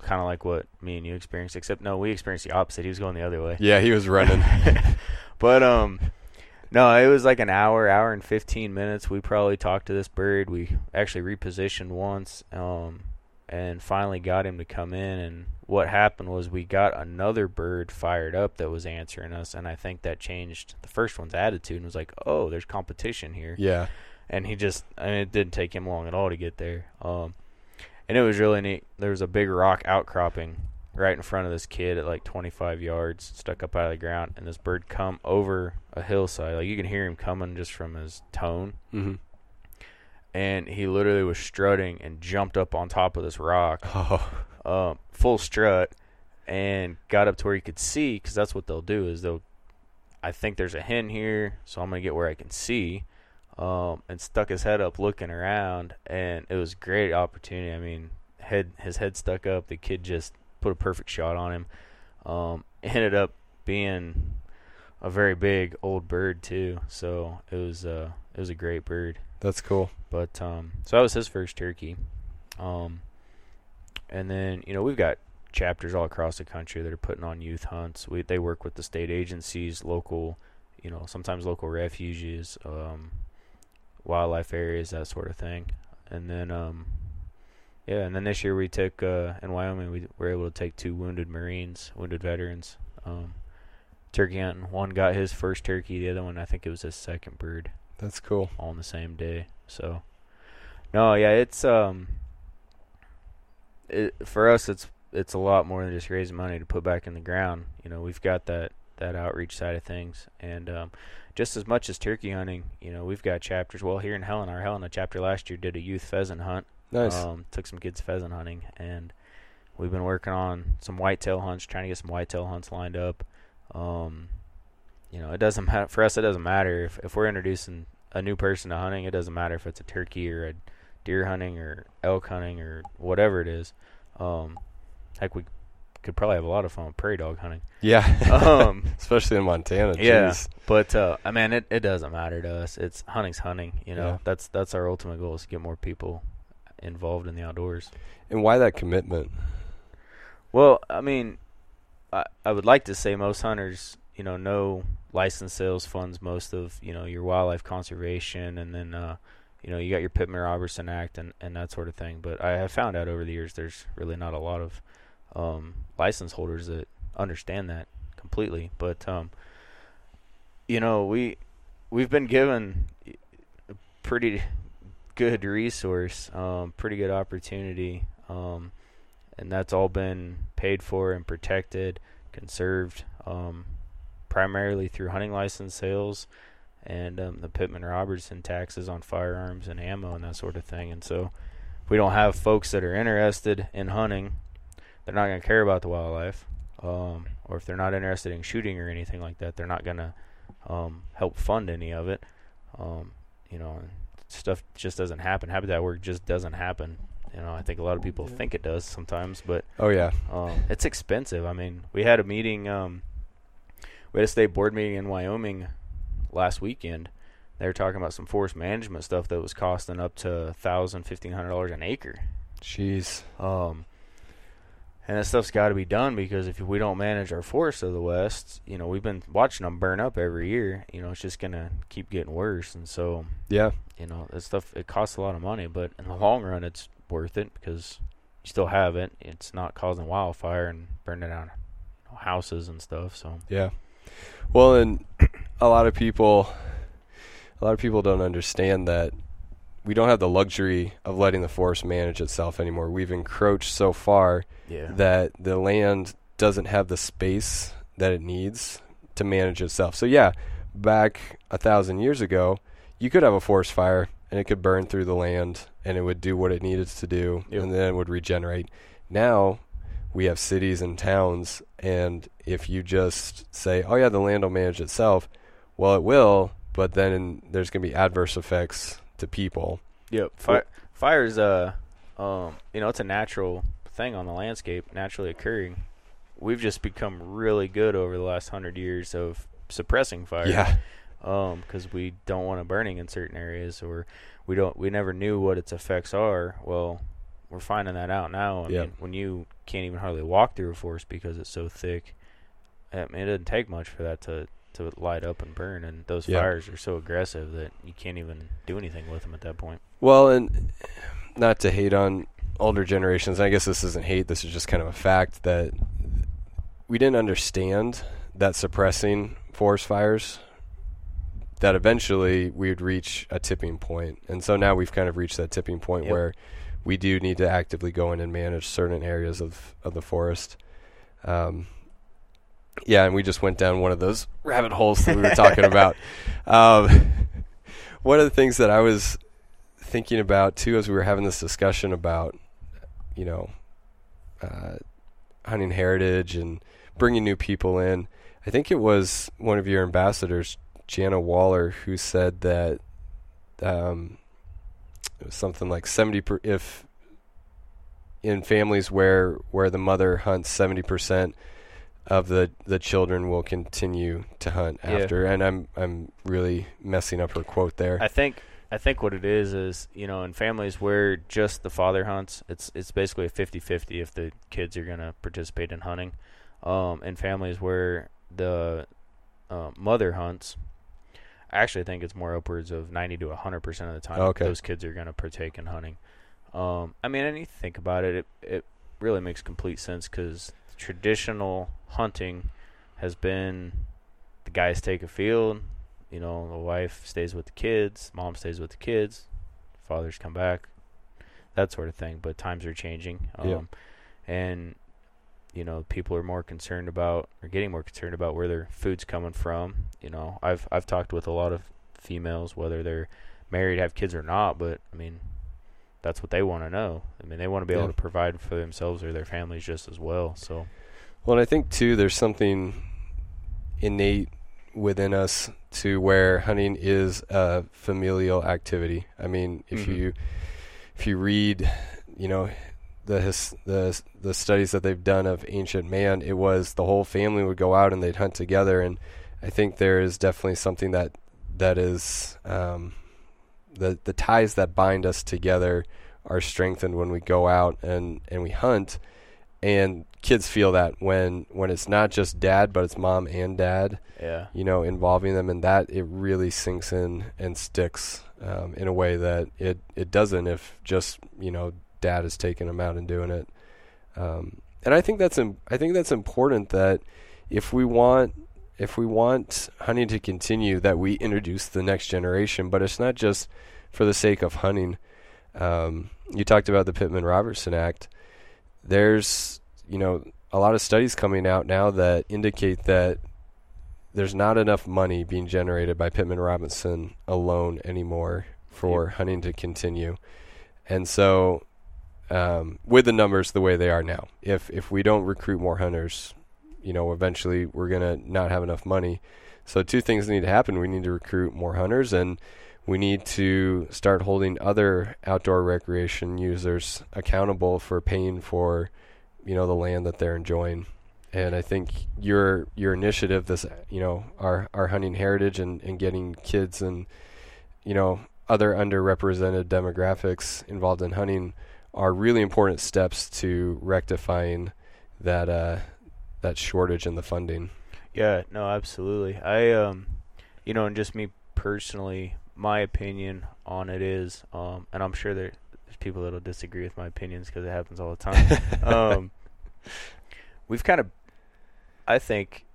[SPEAKER 3] Kind of like what me and you experienced, except no, we experienced the opposite. He was going the other way.
[SPEAKER 2] Yeah, he was running.
[SPEAKER 3] but um, no, it was like an hour, hour and fifteen minutes. We probably talked to this bird. We actually repositioned once, um, and finally got him to come in. And what happened was we got another bird fired up that was answering us, and I think that changed the first one's attitude and was like, "Oh, there's competition here."
[SPEAKER 2] yeah.
[SPEAKER 3] and he just I mean, it didn't take him long at all to get there. Um, and it was really neat. There was a big rock outcropping right in front of this kid at like 25 yards, stuck up out of the ground, and this bird come over a hillside. Like you can hear him coming just from his tone,
[SPEAKER 2] hmm
[SPEAKER 3] and he literally was strutting and jumped up on top of this rock,
[SPEAKER 2] Oh,
[SPEAKER 3] um, full strut, and got up to where he could see because that's what they'll do is they'll. I think there's a hen here, so I'm gonna get where I can see um, and stuck his head up looking around and it was a great opportunity. I mean, head his head stuck up, the kid just put a perfect shot on him. Um, ended up being a very big old bird too. So it was uh it was a great bird.
[SPEAKER 2] that's cool.
[SPEAKER 3] But um so that was his first turkey. Um and then, you know, we've got chapters all across the country that are putting on youth hunts. We they work with the state agencies, local, you know, sometimes local refuges, um wildlife areas, that sort of thing. And then um yeah, and then this year we took uh in Wyoming we were able to take two wounded Marines, wounded veterans, um turkey hunting. One got his first turkey, the other one I think it was his second bird
[SPEAKER 2] That's cool.
[SPEAKER 3] all on the same day. So, no, yeah, it's um, it, for us, it's it's a lot more than just raising money to put back in the ground. You know, we've got that that outreach side of things, and um, just as much as turkey hunting, you know, we've got chapters. Well, here in Helena, our Helena chapter last year did a youth pheasant hunt.
[SPEAKER 2] Nice.
[SPEAKER 3] Um, took some kids pheasant hunting, and we've been working on some whitetail hunts, trying to get some whitetail hunts lined up. Um, you know, it doesn't matter for us. It doesn't matter if if we're introducing a new person to hunting. It doesn't matter if it's a turkey or a deer hunting or elk hunting or whatever it is. Um, heck, we could probably have a lot of fun with prairie dog hunting.
[SPEAKER 2] yeah.
[SPEAKER 3] Um,
[SPEAKER 2] Especially in Montana.
[SPEAKER 3] yeah, but uh, I mean, it, it doesn't matter to us. It's hunting's hunting. You know,
[SPEAKER 2] Yeah.
[SPEAKER 3] that's that's our ultimate goal is to get more people involved in the outdoors.
[SPEAKER 2] And why that commitment?
[SPEAKER 3] Well, I mean, I, I would like to say most hunters, you know, know license sales funds most of, you know, your wildlife conservation and then, uh, you know, you got your Pittman Robertson Act and, and that sort of thing. But I have found out over the years there's really not a lot of um, license holders that understand that completely. But, um, you know, we, we've been given a pretty good resource, um, pretty good opportunity. Um, and that's all been paid for and protected, conserved, um, primarily through hunting license sales and um, the Pittman Robertson taxes on firearms and ammo and that sort of thing. And so, if we don't have folks that are interested in hunting, they're not going to care about the wildlife, um, or if they're not interested in shooting or anything like that, they're not going to um, help fund any of it. Um, you know, stuff just doesn't happen. Habitat work just doesn't happen. You know, I think a lot of people
[SPEAKER 2] Yeah.
[SPEAKER 3] think it does sometimes, but
[SPEAKER 2] Oh yeah.
[SPEAKER 3] um, it's expensive. I mean, we had a meeting. Um, we had a state board meeting in Wyoming last weekend. They were talking about some forest management stuff that was costing up to thousand, fifteen hundred dollars an acre.
[SPEAKER 2] Jeez.
[SPEAKER 3] Um, and that stuff's got to be done because if we don't manage our forests of the west, you know, we've been watching them burn up every year. You know, it's just gonna keep getting worse, and so
[SPEAKER 2] Yeah.
[SPEAKER 3] you know, that stuff it costs a lot of money, but in the long run, it's worth it because you still have it. It's not causing wildfire and burning down you know, houses and stuff. So
[SPEAKER 2] Yeah. Well, and a lot of people, a lot of people don't understand that we don't have the luxury of letting the forest manage itself anymore. We've encroached so far
[SPEAKER 3] yeah,
[SPEAKER 2] that the land doesn't have the space that it needs to manage itself. So yeah, back a thousand years ago, you could have a forest fire and it could burn through the land and it would do what it needed to do
[SPEAKER 3] Yep.
[SPEAKER 2] and then it would regenerate. Now we have cities and towns and if you just say, "Oh yeah, the land will manage itself," well it will, but then there's going to be adverse effects to people.
[SPEAKER 3] Yep. Fire, fire's uh um you know it's a natural thing on the landscape, naturally occurring. We've just become really good over the last hundred years of suppressing fire.
[SPEAKER 2] Yeah.
[SPEAKER 3] Um, because we don't want it burning in certain areas, or we don't. We never knew what its effects are. Well, we're finding that out now. I
[SPEAKER 2] Yep.
[SPEAKER 3] mean, when you can't even hardly walk through a forest because it's so thick, I mean, it doesn't take much for that to to light up and burn. And those
[SPEAKER 2] Yeah.
[SPEAKER 3] fires are so aggressive that you can't even do anything with them at that point.
[SPEAKER 2] Well, and not to hate on older generations, I guess this isn't hate, this is just kind of a fact that we didn't understand that suppressing forest fires that eventually we would reach a tipping point. And so now we've kind of reached that tipping point
[SPEAKER 3] Yep.
[SPEAKER 2] where we do need to actively go in and manage certain areas of, of the forest. Um, yeah, and we just went down one of those rabbit holes that we were talking about. Um, one of the things that I was thinking about too as we were having this discussion about, you know, uh, hunting heritage and bringing new people in. I think it was one of your ambassadors, Jana Waller, who said that um, it was something like seventy per if in families where where the mother hunts seventy percent of the the children will continue to hunt
[SPEAKER 3] Yeah.
[SPEAKER 2] after and I'm I'm really messing up her quote there.
[SPEAKER 3] I think I think what it is is you know in families where just the father hunts, it's it's basically a 50-50 if the kids are gonna participate in hunting. Um, in families where the uh, mother hunts, I actually think it's more upwards of ninety to hundred percent of the time
[SPEAKER 2] Okay.
[SPEAKER 3] those kids are gonna partake in hunting. Um, I mean, and you think about it, it it really makes complete sense because traditional hunting has been the guys take a field, you know, the wife stays with the kids, mom stays with the kids, fathers come back, that sort of thing. But times are changing, um,
[SPEAKER 2] Yeah.
[SPEAKER 3] and you know, people are more concerned about or getting more concerned about where their food's coming from. You know, I've I've talked with a lot of females, whether they're married, have kids or not, but I mean, that's what they want to know. I mean, they want to be
[SPEAKER 2] Yeah.
[SPEAKER 3] able to provide for themselves or their families just as well. So,
[SPEAKER 2] Well, and I think too, there's something innate within us to where hunting is a familial activity. I mean, if
[SPEAKER 3] Mhm.
[SPEAKER 2] you if you read, you know, the his, the the studies that they've done of ancient man, it was the whole family would go out and they'd hunt together, and I think there is definitely something that that is um, the the ties that bind us together are strengthened when we go out and and we hunt. And kids feel that when when it's not just dad but it's mom and dad
[SPEAKER 3] yeah,
[SPEAKER 2] you know involving them. In that it really sinks in and sticks um, in a way that it it doesn't if just you know dad is taking them out and doing it. Um, and I think that's Im- I think that's important that if we want if we want hunting to continue that we introduce the next generation. But it's not just for the sake of hunting. Um, you talked about the Pittman Robertson Act. There's you know a lot of studies coming out now that indicate that there's not enough money being generated by Pittman Robertson alone anymore for hunting to continue. And so um, with the numbers the way they are now, if if we don't recruit more hunters, you know, eventually we're going to not have enough money. So two things need to happen. We need to recruit more hunters and we need to start holding other outdoor recreation users accountable for paying for you know the land that they're enjoying and I think your your initiative this you know our our hunting heritage and, and getting kids and you know other underrepresented demographics involved in hunting are really important steps to rectifying that uh, that shortage in the funding.
[SPEAKER 3] Yeah, no, absolutely. I um, you know, and just me personally, my opinion on it is, um, and I'm sure there, there's people that'll disagree with my opinions because it happens all the time. um, we've kind of, I think,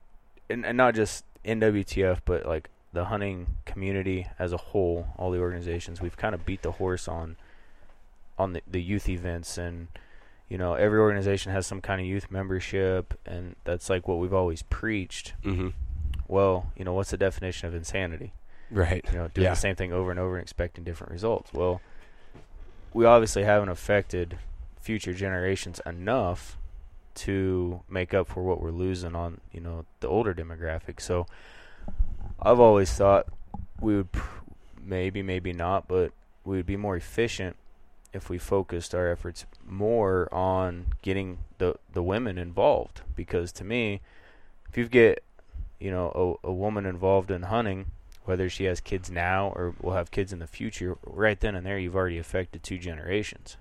[SPEAKER 3] and, and not just NWTF, but like the hunting community as a whole, all the organizations, we've kind of beat the horse on on the, the youth events and you know every organization has some kind of youth membership and that's like what we've always preached
[SPEAKER 2] Mm-hmm.
[SPEAKER 3] well you know what's the definition of insanity
[SPEAKER 2] Right.
[SPEAKER 3] you know doing
[SPEAKER 2] Yeah.
[SPEAKER 3] the same thing over and over and expecting different results well we obviously haven't affected future generations enough to make up for what we're losing on you know the older demographic so i've always thought we would pr- maybe maybe not but we would be more efficient if we focused our efforts more on getting the the women involved. Because to me if you get you know a, a woman involved in hunting whether she has kids now or will have kids in the future right then and there you've already affected two generations.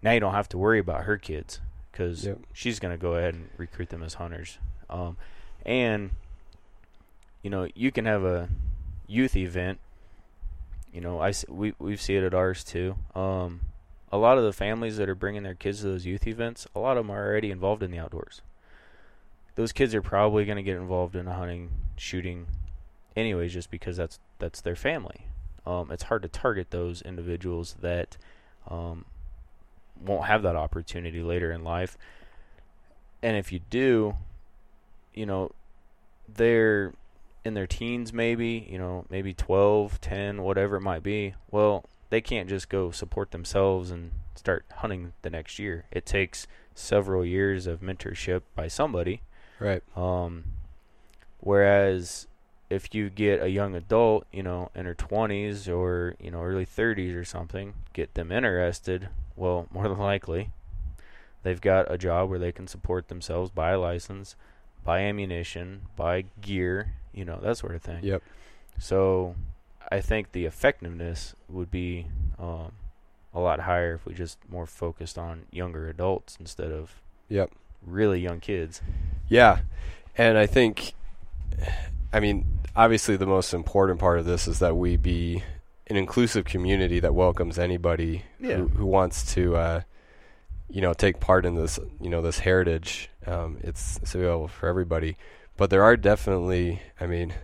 [SPEAKER 3] Now you don't have to worry about her kids because
[SPEAKER 2] Yep.
[SPEAKER 3] she's going to go ahead and recruit them as hunters. Um, and you know you can have a youth event you know I we we see it at ours too. Um, a lot of the families that are bringing their kids to those youth events a lot of them are already involved in the outdoors. Those kids are probably going to get involved in hunting shooting anyways just because that's that's their family. Um, it's hard to target those individuals that um, won't have that opportunity later in life. And if you do you know they're in their teens maybe you know maybe 12 10 whatever it might be well they can't just go support themselves and start hunting the next year it takes several years of mentorship by somebody
[SPEAKER 2] Right.
[SPEAKER 3] um, whereas if you get a young adult, you know, in her 20s or, you know, early 30s or something, get them interested, well, more than likely, they've got a job where they can support themselves, buy a license, buy ammunition, buy gear, you know, that sort of thing.
[SPEAKER 2] Yep.
[SPEAKER 3] So I think the effectiveness would be um, a lot higher if we just more focused on younger adults instead of
[SPEAKER 2] Yep.
[SPEAKER 3] really young kids.
[SPEAKER 2] Yeah, and I think, I mean, obviously the most important part of this is that we be an inclusive community that welcomes anybody
[SPEAKER 3] Yeah.
[SPEAKER 2] who, who wants to, uh, you know, take part in this, you know, this heritage. Um, it's, it's available for everybody, but there are definitely, I mean,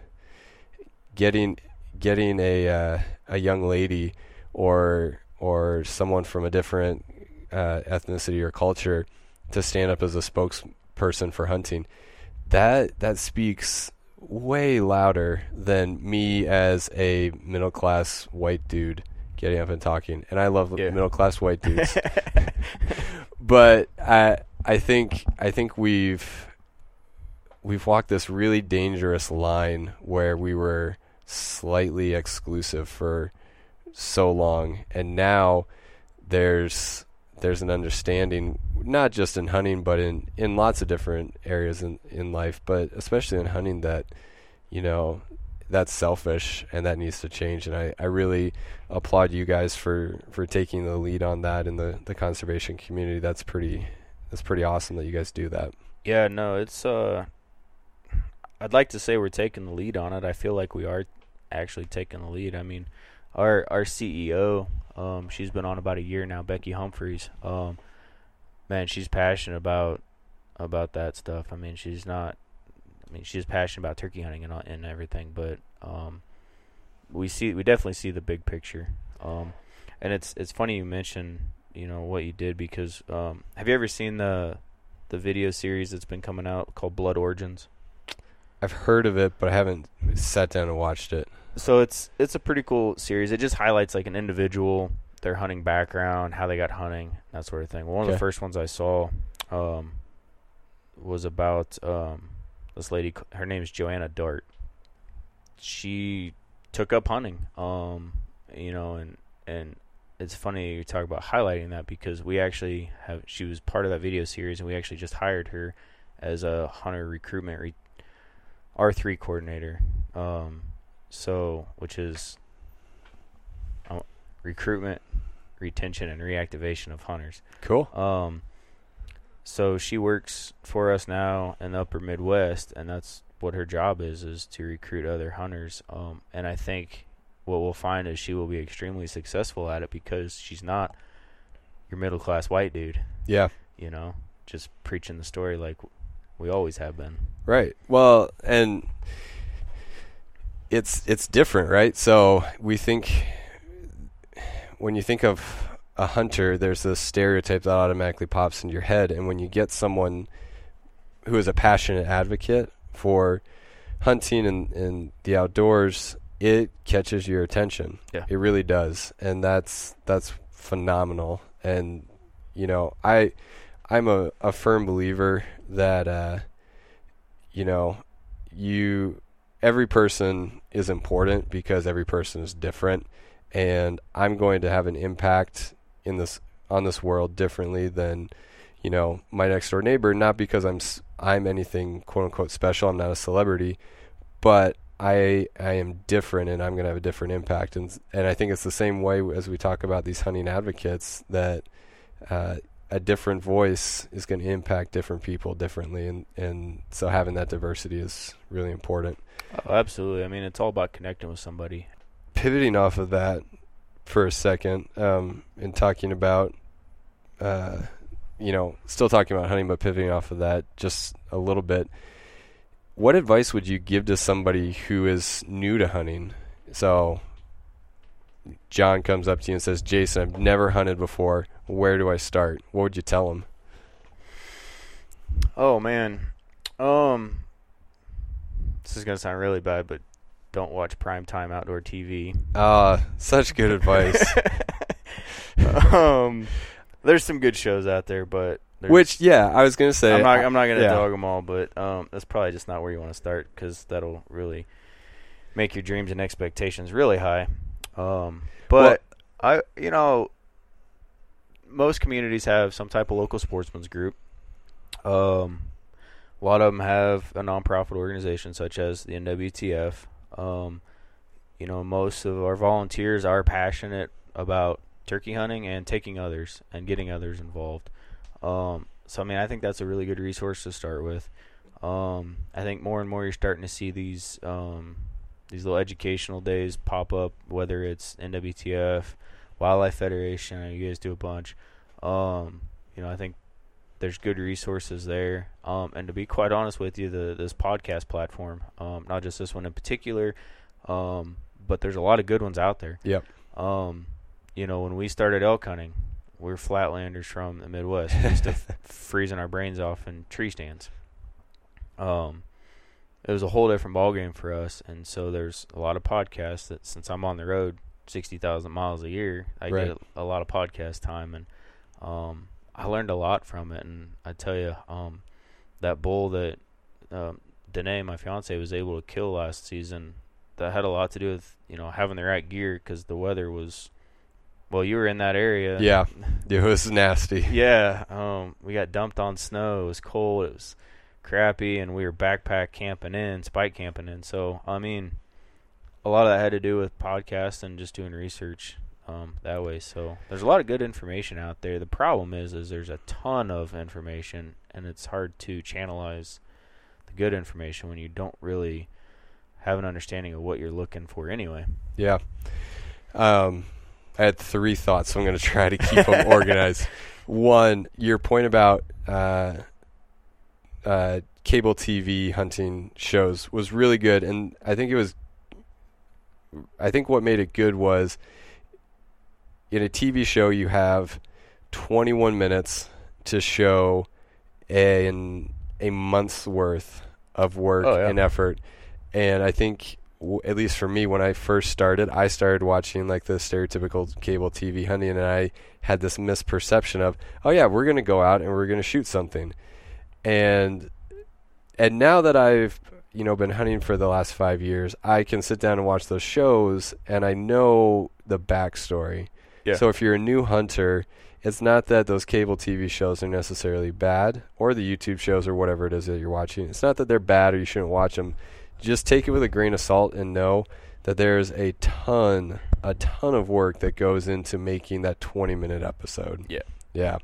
[SPEAKER 2] getting getting a uh, a young lady or or someone from a different uh, ethnicity or culture to stand up as a spokesperson for hunting that that speaks way louder than me as a middle class white dude getting up and talking and I love
[SPEAKER 3] Yeah.
[SPEAKER 2] middle class white dudes but I I think I think we've we've walked this really dangerous line where we were slightly exclusive for so long and now there's there's an understanding not just in hunting but in in lots of different areas in in life but especially in hunting that you know that's selfish and that needs to change and I, I really applaud you guys for for taking the lead on that in the the conservation community that's pretty that's pretty awesome that you guys do that
[SPEAKER 3] Yeah, no, it's uh I'd like to say we're taking the lead on it. I feel like we are actually taking the lead. I mean, our our CEO, um she's been on about a year now, Becky Humphries. Um man, she's passionate about about that stuff. I mean, she's not I mean, she's passionate about turkey hunting and and everything, but um we see we definitely see the big picture. Um and it's it's funny you mention, you know, what you did because um have you ever seen the the video series that's been coming out called Blood Origins.
[SPEAKER 2] I've heard of it but I haven't sat down and watched it
[SPEAKER 3] So it's it's a pretty cool series. It just highlights like an individual, their hunting background, how they got hunting, that sort of thing. One of the first ones I saw um, was about um, this lady. Her name's Joanna Dart. She took up hunting, um, you know, and and it's funny you talk about highlighting that because we actually have. She was part of that video series, and we actually just hired her as a hunter recruitment re- R three coordinator. Um, so which is uh, recruitment, retention, and reactivation of hunters.
[SPEAKER 2] cool
[SPEAKER 3] Um, so she works for us now in the upper Midwest, and that's what her job is is to recruit other hunters. Um, and I think what we'll find is she will be extremely successful at it because she's not your middle class white dude.
[SPEAKER 2] Yeah.
[SPEAKER 3] You know, just preaching the story like we always have been.
[SPEAKER 2] Right. Well, and it's it's different, right? So we think when you think of a hunter, there's this stereotype that automatically pops into your head, and when you get someone who is a passionate advocate for hunting and, and the outdoors, it catches your attention.
[SPEAKER 3] Yeah.
[SPEAKER 2] It really does. And that's that's phenomenal. And you know, I I'm a, a firm believer that uh, you know, you every person is important because every person is different and I'm going to have an impact in this on this world differently than you know my next door neighbor not because I'm I'm anything quote unquote special I'm not a celebrity but I I am different and I'm going to have a different impact and and I think it's the same way as we talk about these hunting advocates that uh, a different voice is going to impact different people differently and and so having that diversity is really important
[SPEAKER 3] Oh, absolutely. I mean, it's all about connecting with somebody.
[SPEAKER 2] pivoting off of that for a second um, and talking about, uh, you know, still talking about hunting, but pivoting off of that just a little bit. What advice would you give to somebody who is new to hunting? So, John comes up to you and says, Jason, I've never hunted before. Where do I start? What would you tell him?
[SPEAKER 3] Oh man, um, this is gonna sound really bad, but don't watch primetime outdoor TV.
[SPEAKER 2] Ah, such good advice.
[SPEAKER 3] um, there's some good shows out there, but
[SPEAKER 2] Which, yeah, I was going to say.
[SPEAKER 3] I'm not I'm not gonna
[SPEAKER 2] yeah.
[SPEAKER 3] dog them all, but um, that's probably just not where you want to start because that'll really make your dreams and expectations really high. Um, but I, you know, most communities have some type of local sportsman's group. Um, a lot of them have a nonprofit organization such as the NWTF. Um, you know, most of our volunteers are passionate about turkey hunting and taking others and getting others involved. Um, so I mean, I think that's a really good resource to start with. Um, I think more and more you're starting to see these um, these little educational days pop up, whether it's NWTF, Wildlife Federation. You guys do a bunch. Um, you know, I think there's good resources there. Um, and to be quite honest with you, the this podcast platform, um, not just this one in particular, um, but there's a lot of good ones out there.
[SPEAKER 2] Yep.
[SPEAKER 3] Um, you know, when we started elk hunting, we're flatlanders from the Midwest. We used to f- freezing our brains off in tree stands. Um, it was a whole different ballgame for us, and so there's a lot of podcasts that since I'm on the road sixty thousand miles a year, I
[SPEAKER 2] Right.
[SPEAKER 3] get a, a lot of podcast time, and um, I learned a lot from it. And I tell you, um, that bull that um, Danae, my fiance, was able to kill last season, that had a lot to do with you know having the right gear because the weather was. Well, you were in that area.
[SPEAKER 2] Yeah. It was nasty.
[SPEAKER 3] Yeah, um, we got dumped on snow. It was cold. It was crappy, and we were backpack camping in, spike camping in. So, I mean, a lot of that had to do with podcast and just doing research um, that way. So, there's a lot of good information out there. The problem is, is there's a ton of information, and it's hard to channelize the good information when you don't really have an understanding of what you're looking for anyway.
[SPEAKER 2] Yeah. Um, I had three thoughts, so I'm going to try to keep them organized. One, your point about uh, uh, cable TV hunting shows was really good, and I think it was. I think what made it good was in a TV show you have 21 minutes to show a an, a month's worth of work
[SPEAKER 3] Oh, yeah.
[SPEAKER 2] and effort, and I think w- at least for me when I first started, I started watching like the stereotypical cable TV hunting, and I had this misperception of, oh yeah, we're gonna go out and we're gonna shoot something, and and now that I've you know been hunting for the last five years, I can sit down and watch those shows, and I know the backstory.
[SPEAKER 3] Yeah.
[SPEAKER 2] So if you're a new hunter, it's not that those cable TV shows are necessarily bad, or the YouTube shows or whatever it is that you're watching. It's not that they're bad or you shouldn't watch them. Just take it with a grain of salt and know that there's a ton, a ton of work that goes into making that 20 minute episode.
[SPEAKER 3] Yeah.
[SPEAKER 2] Yeah.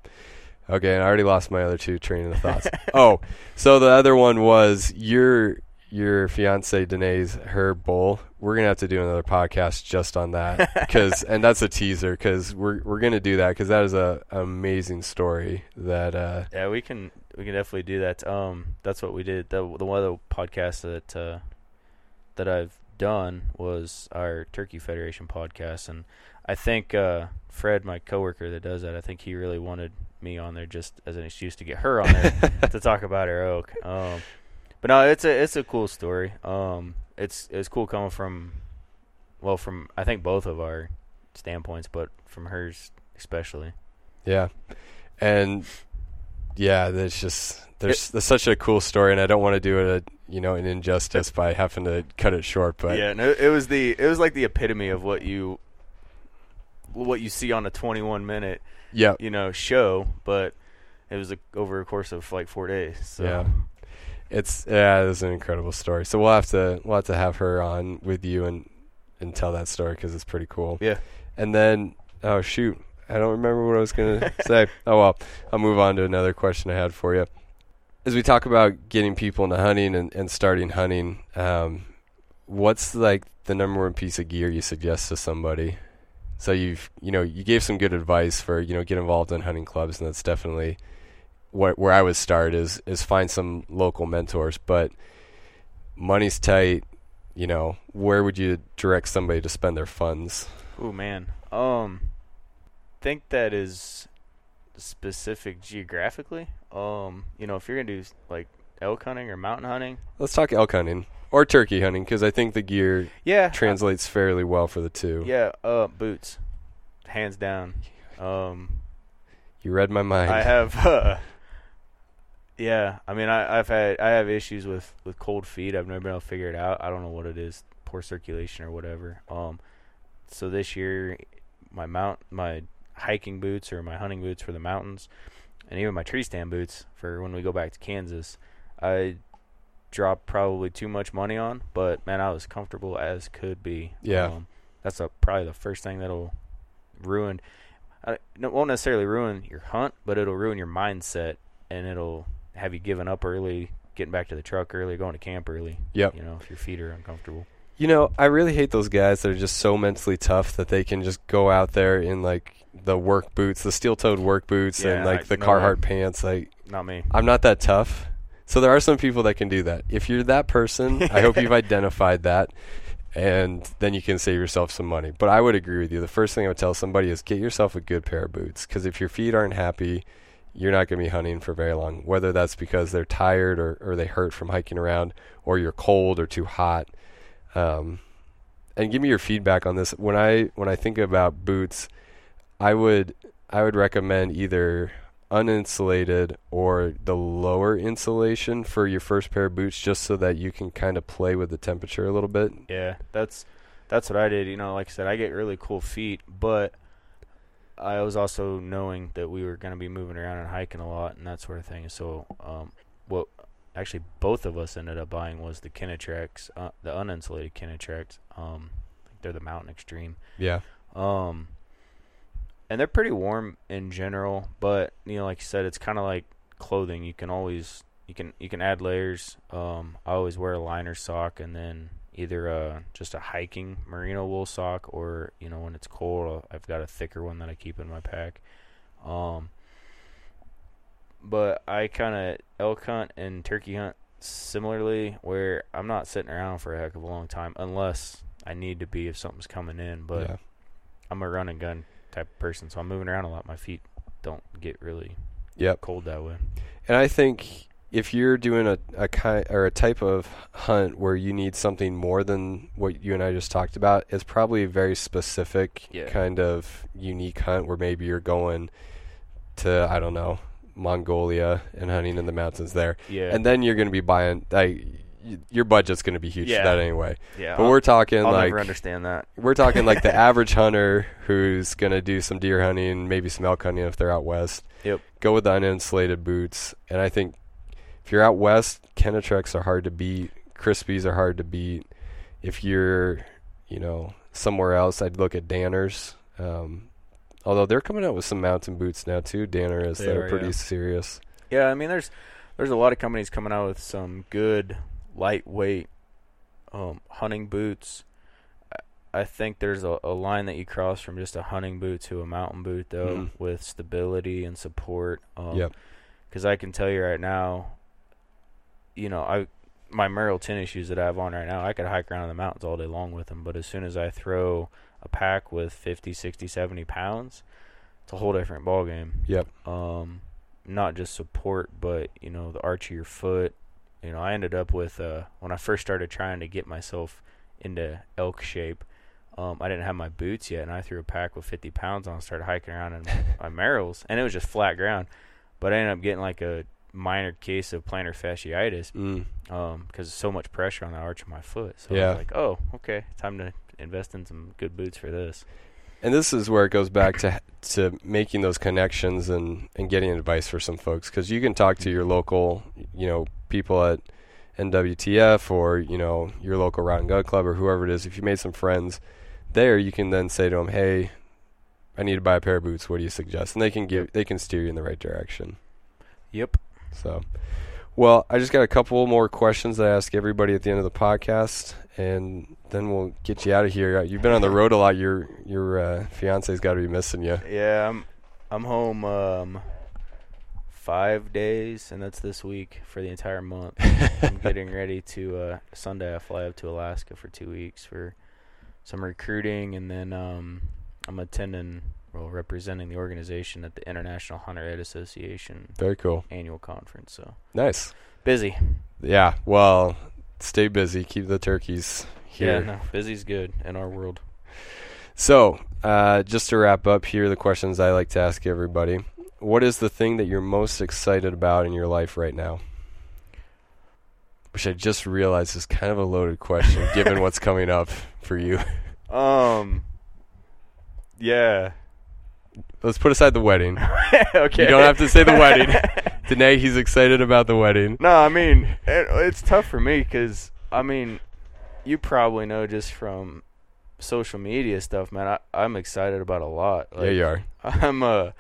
[SPEAKER 2] Okay, and I already lost my other two train of thoughts. oh, so the other one was your your fiance Danae's her bull. We're gonna have to do another podcast just on that because, and that's a teaser because we're we're gonna do that because that is a amazing story that. uh
[SPEAKER 3] Yeah, we can we can definitely do that. Um, that's what we did. The the one of the podcasts that uh, that I've done was our Turkey Federation podcast, and I think uh, Fred, my coworker that does that, I think he really wanted me on there just as an excuse to get her on there to talk about her oak. Um, but no, it's a it's a cool story. Um, it's it's cool coming from, well, from I think both of our standpoints, but from hers especially.
[SPEAKER 2] Yeah, and yeah, there's just there's, there's such a cool story, and I don't want to do it a you know an injustice by having to cut it short. But
[SPEAKER 3] yeah, no, it was the it was like the epitome of what you what you see on a 21 minute
[SPEAKER 2] yeah,
[SPEAKER 3] you know show, but it was a, over a course of like four days. So.
[SPEAKER 2] Yeah. It's yeah, it's an incredible story. So we'll have to we'll have to have her on with you and and tell that story because it's pretty cool.
[SPEAKER 3] Yeah.
[SPEAKER 2] And then oh shoot, I don't remember what I was gonna say. Oh well, I'll move on to another question I had for you. As we talk about getting people into hunting and, and starting hunting, um, what's like the number one piece of gear you suggest to somebody? So you've you know you gave some good advice for you know get involved in hunting clubs, and that's definitely what where I would start is is find some local mentors. But money's tight. You know, where would you direct somebody to spend their funds?
[SPEAKER 3] Oh man, um, think that is specific geographically. Um, you know, if you're gonna do like elk hunting or mountain hunting,
[SPEAKER 2] Let's talk elk hunting or turkey hunting because I think the gear
[SPEAKER 3] yeah,
[SPEAKER 2] translates fairly well for the two.
[SPEAKER 3] yeah, uh, boots, hands down. Um,
[SPEAKER 2] You read my mind.
[SPEAKER 3] I have. Uh, yeah, I mean, I, I've had I have issues with with cold feet. I've never been able to figure it out. I don't know what it is, poor circulation or whatever. Um, so this year, my mount my hiking boots or my hunting boots for the mountains, and even my tree stand boots for when we go back to Kansas, I dropped probably too much money on. But man, I was comfortable as could be.
[SPEAKER 2] Yeah.
[SPEAKER 3] um, that's a, probably the first thing that'll ruin. I, it won't necessarily ruin your hunt, but it'll ruin your mindset, and it'll have you given up early, getting back to the truck early, going to camp early.
[SPEAKER 2] Yep.
[SPEAKER 3] You know, if your feet are uncomfortable.
[SPEAKER 2] You know, I really hate those guys that are just so mentally tough that they can just go out there in like the work boots, the steel-toed work boots, and like
[SPEAKER 3] I-
[SPEAKER 2] the
[SPEAKER 3] no
[SPEAKER 2] Carhartt
[SPEAKER 3] way.
[SPEAKER 2] pants. Like,
[SPEAKER 3] Not me.
[SPEAKER 2] I'm not that tough. So there are some people that can do that. If you're that person, I hope you've identified that, and then you can save yourself some money. But I would agree with you. The first thing I would tell somebody is get yourself a good pair of boots, because if your feet aren't happy, you're not going to be hunting for very long. Whether that's because they're tired or, or they hurt from hiking around, or you're cold or too hot. Um, and give me your feedback on this. When I when I think about boots, I would I would recommend either uninsulated or the lower insulation for your first pair of boots just so that you can kind of play with the temperature a little bit.
[SPEAKER 3] Yeah, that's that's what I did. You know, like I said, I get really cool feet, but I was also knowing that we were going to be moving around and hiking a lot and that sort of thing. So, um, what actually both of us ended up buying was the Kenetreks, uh, the uninsulated Kenetreks. Um, they're the Mountain Extreme.
[SPEAKER 2] Yeah.
[SPEAKER 3] Um, and they're pretty warm in general, but you know, like you said, it's kind of like clothing. You can always you can you can add layers. Um, I always wear a liner sock and then either uh just a hiking merino wool sock or you know when it's cold I've got a thicker one that I keep in my pack. Um, but I kind of elk hunt and turkey hunt similarly, where I'm not sitting around for a heck of a long time unless I need to be if something's coming in. But
[SPEAKER 2] yeah.
[SPEAKER 3] I'm a run and gun type of person, so I'm moving around a lot. My feet don't get really
[SPEAKER 2] Yep.
[SPEAKER 3] cold that way.
[SPEAKER 2] And I think if you're doing a, a kind or a type of hunt where you need something more than what you and I just talked about, it's probably a very specific
[SPEAKER 3] Yeah.
[SPEAKER 2] kind of unique hunt where maybe you're going to I don't know Mongolia and hunting in the mountains there,
[SPEAKER 3] Yeah,
[SPEAKER 2] and then you're going to be buying like your budget's going to be huge
[SPEAKER 3] Yeah.
[SPEAKER 2] for that anyway.
[SPEAKER 3] yeah.
[SPEAKER 2] But
[SPEAKER 3] I'll,
[SPEAKER 2] we're talking
[SPEAKER 3] I'll
[SPEAKER 2] like
[SPEAKER 3] never understand that.
[SPEAKER 2] we're talking like the average hunter who's going to do some deer hunting, maybe some elk hunting if they're out west.
[SPEAKER 3] Yep.
[SPEAKER 2] Go with the uninsulated boots. And I think if you're out west, Kenetreks are hard to beat. Crispis are hard to beat. If you're, you know, somewhere else, I'd look at Danners. Um, Although they're coming out with some mountain boots now too, Danner is.
[SPEAKER 3] They
[SPEAKER 2] They're
[SPEAKER 3] are,
[SPEAKER 2] pretty
[SPEAKER 3] yeah.
[SPEAKER 2] serious.
[SPEAKER 3] Yeah, I mean, there's there's a lot of companies coming out with some good lightweight um, hunting boots. I- think there's a, a line that you cross from just a hunting boot to a mountain boot, though,
[SPEAKER 2] Mhm.
[SPEAKER 3] with stability and support. Um,
[SPEAKER 2] Yep.
[SPEAKER 3] Because I can tell you right now, you know, I my Merrell tennis shoes that I have on right now, I could hike around in the mountains all day long with them. But as soon as I throw a pack with 50, 60, 70 pounds, it's a whole different ball game
[SPEAKER 2] Yep.
[SPEAKER 3] um, not just support, but you know the arch of your foot. You know, I ended up with uh, when I first started trying to get myself into elk shape. Um, I didn't have my boots yet, and I threw a pack with 50 pounds on, and started hiking around in my Merrells, and it was just flat ground. But I ended up getting like a minor case of plantar fasciitis
[SPEAKER 2] Mm.
[SPEAKER 3] because so much pressure on the arch of my foot. So I was like, oh, okay, time to invest in some good boots for this.
[SPEAKER 2] And this is where it goes back to to making those connections and, and getting advice for some folks because you can talk to your local, you know, people at NWTF or you know your local Rod and Gun Club or whoever it is. If you made some friends there, you can then say to them, "Hey, I need to buy a pair of boots. What do you suggest?" And they can give they can steer you in the right direction.
[SPEAKER 3] Yep.
[SPEAKER 2] So, well, I just got a couple more questions that I ask everybody at the end of the podcast, and then we'll get you out of here. You've been on the road a lot. Your your uh, fiance's got to be missing you.
[SPEAKER 3] Yeah, I'm I'm home um five days, and that's this week for the entire month. I'm getting ready to uh Sunday. I fly up to Alaska for two weeks for some recruiting, and then um I'm attending, well, representing the organization at the International Hunter Ed Association
[SPEAKER 2] Very cool.
[SPEAKER 3] annual conference. So
[SPEAKER 2] Nice.
[SPEAKER 3] busy.
[SPEAKER 2] Yeah. Well, stay busy. Keep the turkeys here.
[SPEAKER 3] Yeah, no, busy's good in our world.
[SPEAKER 2] So, uh, just to wrap up here, the questions I like to ask everybody: What is the thing that you're most excited about in your life right now? Which I just realized is kind of a loaded question, given what's coming up for you.
[SPEAKER 3] Um. Yeah.
[SPEAKER 2] Let's put aside the wedding.
[SPEAKER 3] okay.
[SPEAKER 2] You don't have to say the wedding. Danae, he's excited about the wedding.
[SPEAKER 3] No, I mean it, it's tough for me because I mean, you probably know just from social media stuff, man. I, I'm excited about a lot.
[SPEAKER 2] yeah, you are.
[SPEAKER 3] I'm uh,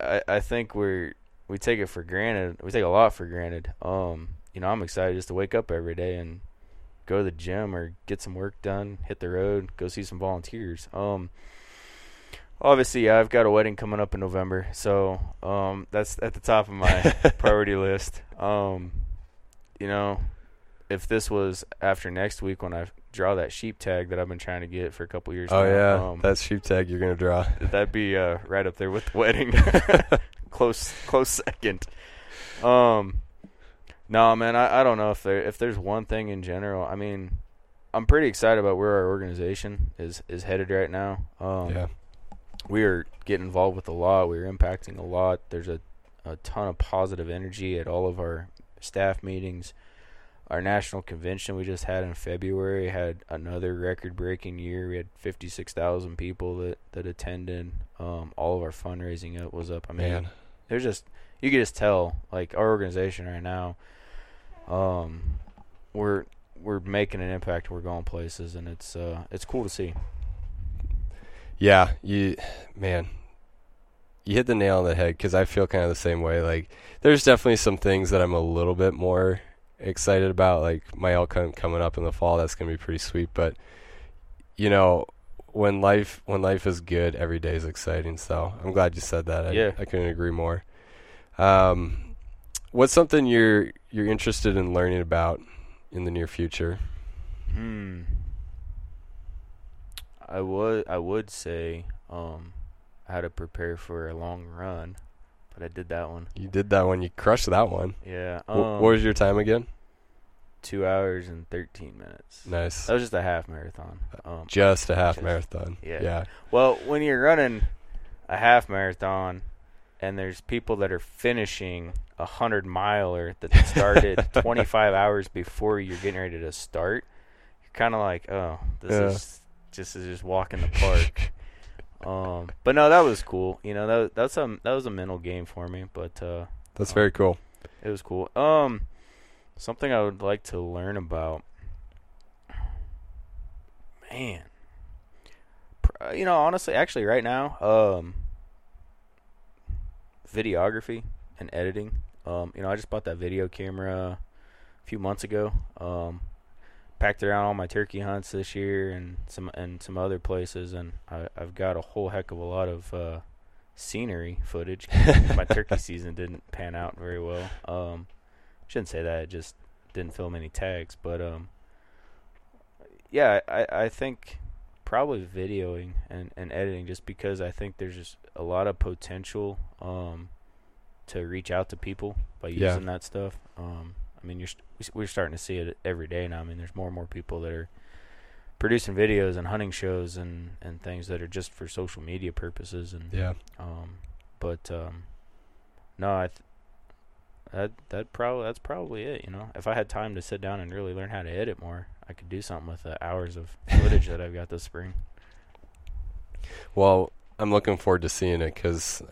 [SPEAKER 3] I I think we're we take it for granted. We take a lot for granted. Um, you know, I'm excited just to wake up every day and go to the gym or get some work done, hit the road, go see some volunteers. Um, obviously, yeah, I've got a wedding coming up in November, so um, that's at the top of my priority list. Um, you know, if this was after next week when I draw that sheep tag that I've been trying to get for a couple years.
[SPEAKER 2] Oh
[SPEAKER 3] now,
[SPEAKER 2] yeah,
[SPEAKER 3] um,
[SPEAKER 2] that sheep tag you're gonna draw.
[SPEAKER 3] That'd be uh, right up there with the wedding. close, close second. Um, no, man, I, I don't know if there if there's one thing in general. I mean, I'm pretty excited about where our organization is is headed right now. Um,
[SPEAKER 2] yeah,
[SPEAKER 3] we are getting involved with a lot. We're impacting a lot. There's a a ton of positive energy at all of our staff meetings. Our national convention we just had in February had another record-breaking year. We had 56,000 people that that attended. Um, all of our fundraising up was up. I mean,
[SPEAKER 2] man.
[SPEAKER 3] there's just you can just tell like our organization right now. Um, we're we're making an impact. We're going places, and it's uh it's cool to see.
[SPEAKER 2] Yeah, you, man, you hit the nail on the head because I feel kind of the same way. Like, there's definitely some things that I'm a little bit more excited about. Like my elk hunt coming up in the fall, that's gonna be pretty sweet. But you know, when life when life is good, every day is exciting. So I'm glad you said that. I,
[SPEAKER 3] Yeah.
[SPEAKER 2] I couldn't agree more. Um, what's something you're you're interested in learning about in the near future?
[SPEAKER 3] Hmm. I would I would say um how to prepare for a long run, but I did that one.
[SPEAKER 2] You did that one. You crushed that one.
[SPEAKER 3] Yeah. Um,
[SPEAKER 2] what was your time again?
[SPEAKER 3] two hours and thirteen minutes.
[SPEAKER 2] Nice.
[SPEAKER 3] That was just a half marathon. Um,
[SPEAKER 2] Just a half
[SPEAKER 3] Just-
[SPEAKER 2] marathon.
[SPEAKER 3] yeah.
[SPEAKER 2] Yeah.
[SPEAKER 3] well, when you're running a half marathon, and there's people that are finishing a hundred miler that started 25 hours before you're getting ready to start, you're kind of like, oh, this
[SPEAKER 2] Yeah.
[SPEAKER 3] is just is just walk in the park. um, but no, that was cool. You know, that that's a that was a mental game for me, but uh,
[SPEAKER 2] That's very cool.
[SPEAKER 3] it was cool. Um, something I would like to learn about. Man, Pr- Uh, you know, honestly, actually, right now, um, videography and editing. Um, you know, I just bought that video camera a few months ago. Um, packed around all my turkey hunts this year and some and some other places, and I, I've got a whole heck of a lot of uh, scenery footage. my turkey season didn't pan out very well. Um, shouldn't say that. It just didn't film any tags, but um, yeah, I I think probably videoing and, and editing just because I think there's just a lot of potential um, to reach out to people by using
[SPEAKER 2] Yeah.
[SPEAKER 3] that stuff. Um, I mean, you're we're starting to see it every day now. I mean, there's more and more people that are producing videos and hunting shows and, and things that are just for social media purposes and
[SPEAKER 2] Yeah.
[SPEAKER 3] um, but um, no, I th- that that probably that's probably it. You know, if I had time to sit down and really learn how to edit more, I could do something with the hours of footage that I've got this spring.
[SPEAKER 2] Well, I'm looking forward to seeing it because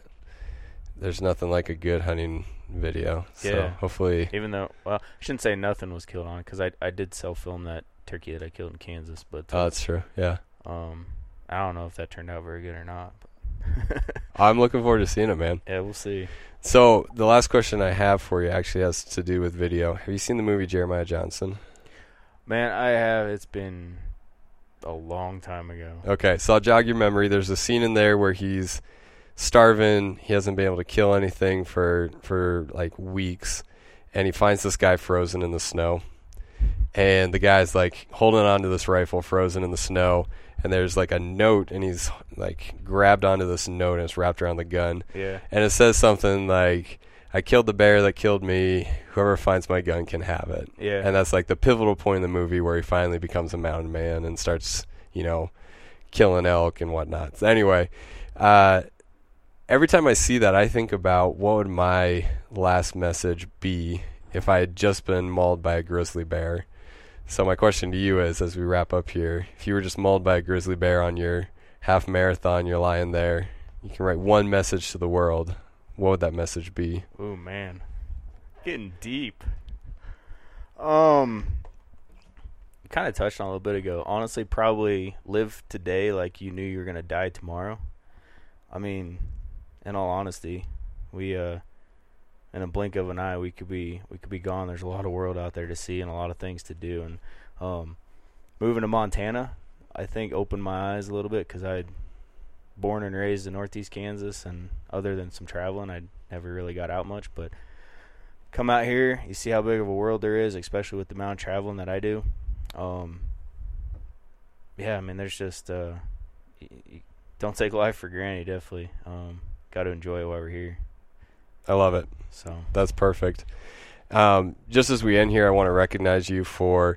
[SPEAKER 2] there's nothing like a good hunting video. So
[SPEAKER 3] Yeah.
[SPEAKER 2] hopefully,
[SPEAKER 3] Even though, well, I shouldn't say nothing was killed on because I I did self film that turkey that I killed in Kansas, but
[SPEAKER 2] oh, that's true. Yeah.
[SPEAKER 3] um, I don't know if that turned out very good or not.
[SPEAKER 2] I'm looking forward to seeing it, man.
[SPEAKER 3] yeah, we'll see.
[SPEAKER 2] So the last question I have for you actually has to do with video. Have you seen the movie Jeremiah Johnson?
[SPEAKER 3] Man, I have. It's been a long time ago.
[SPEAKER 2] Okay, so I'll jog your memory. There's a scene in there where he's starving. He hasn't been able to kill anything for for like weeks, and he finds this guy frozen in the snow. And the guy's like holding onto this rifle, frozen in the snow. And there's like a note, and he's like grabbed onto this note, and it's wrapped around the gun.
[SPEAKER 3] Yeah.
[SPEAKER 2] And it says something like, "I killed the bear that killed me. Whoever finds my gun can have it."
[SPEAKER 3] Yeah.
[SPEAKER 2] And that's like the pivotal point in the movie where he finally becomes a mountain man and starts, you know, killing elk and whatnot. So anyway, uh, every time I see that, I think about what would my last message be if I had just been mauled by a grizzly bear. So my question to you is, as we wrap up here, if you were just mauled by a grizzly bear on your half marathon, you're lying there, you can write one message to the world. What would that message be?
[SPEAKER 3] Oh man, getting deep. Um, kind of touched on a little bit ago. Honestly, probably live today like you knew you were gonna die tomorrow. I mean, in all honesty, we uh, in a blink of an eye, we could be we could be gone. There's a lot of world out there to see and a lot of things to do. And um, moving to Montana, I think opened my eyes a little bit because I'd born and raised in Northeast Kansas, and other than some traveling, I never really got out much. But come out here, you see how big of a world there is, especially with the amount of traveling that I do. Um, yeah, I mean, there's just uh, don't take life for granted. Definitely, um, got to enjoy it while we're here.
[SPEAKER 2] I love it.
[SPEAKER 3] So
[SPEAKER 2] That's perfect. Um, just as we end here, I want to recognize you for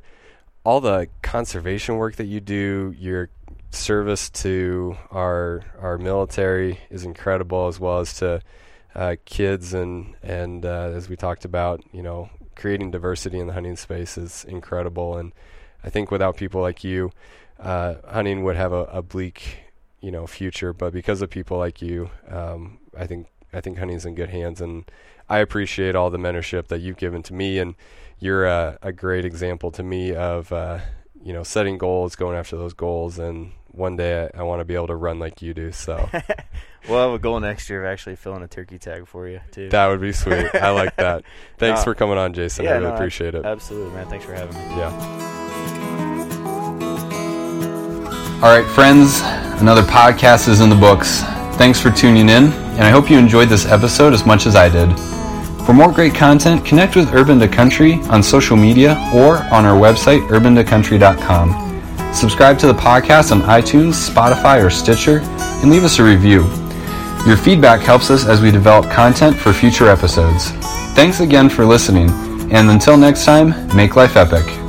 [SPEAKER 2] all the conservation work that you do. Your service to our our military is incredible, as well as to uh, kids and and uh, as we talked about, you know, creating diversity in the hunting space is incredible. And I think without people like you, uh, hunting would have a, a bleak, you know, future. But because of people like you, um, I think I think hunting's in good hands and. I appreciate all the mentorship that you've given to me, and you're a, a great example to me of uh, you know setting goals, going after those goals, and one day I, I want to be able to run like you do. So
[SPEAKER 3] we'll have a goal next year of actually filling a turkey tag for you too.
[SPEAKER 2] that would be sweet. I like that. Thanks
[SPEAKER 3] No.
[SPEAKER 2] for coming on, Jason.
[SPEAKER 3] Yeah,
[SPEAKER 2] I really
[SPEAKER 3] no,
[SPEAKER 2] appreciate it.
[SPEAKER 3] Absolutely, man. Thanks for having me.
[SPEAKER 2] yeah.
[SPEAKER 4] All right, friends, another podcast is in the books. Thanks for tuning in, and I hope you enjoyed this episode as much as I did. For more great content, connect with Urban to Country on social media or on our website, urbantocountry.com. Subscribe to the podcast on iTunes, Spotify, or Stitcher, and leave us a review. Your feedback helps us as we develop content for future episodes. Thanks again for listening, and until next time, make life epic.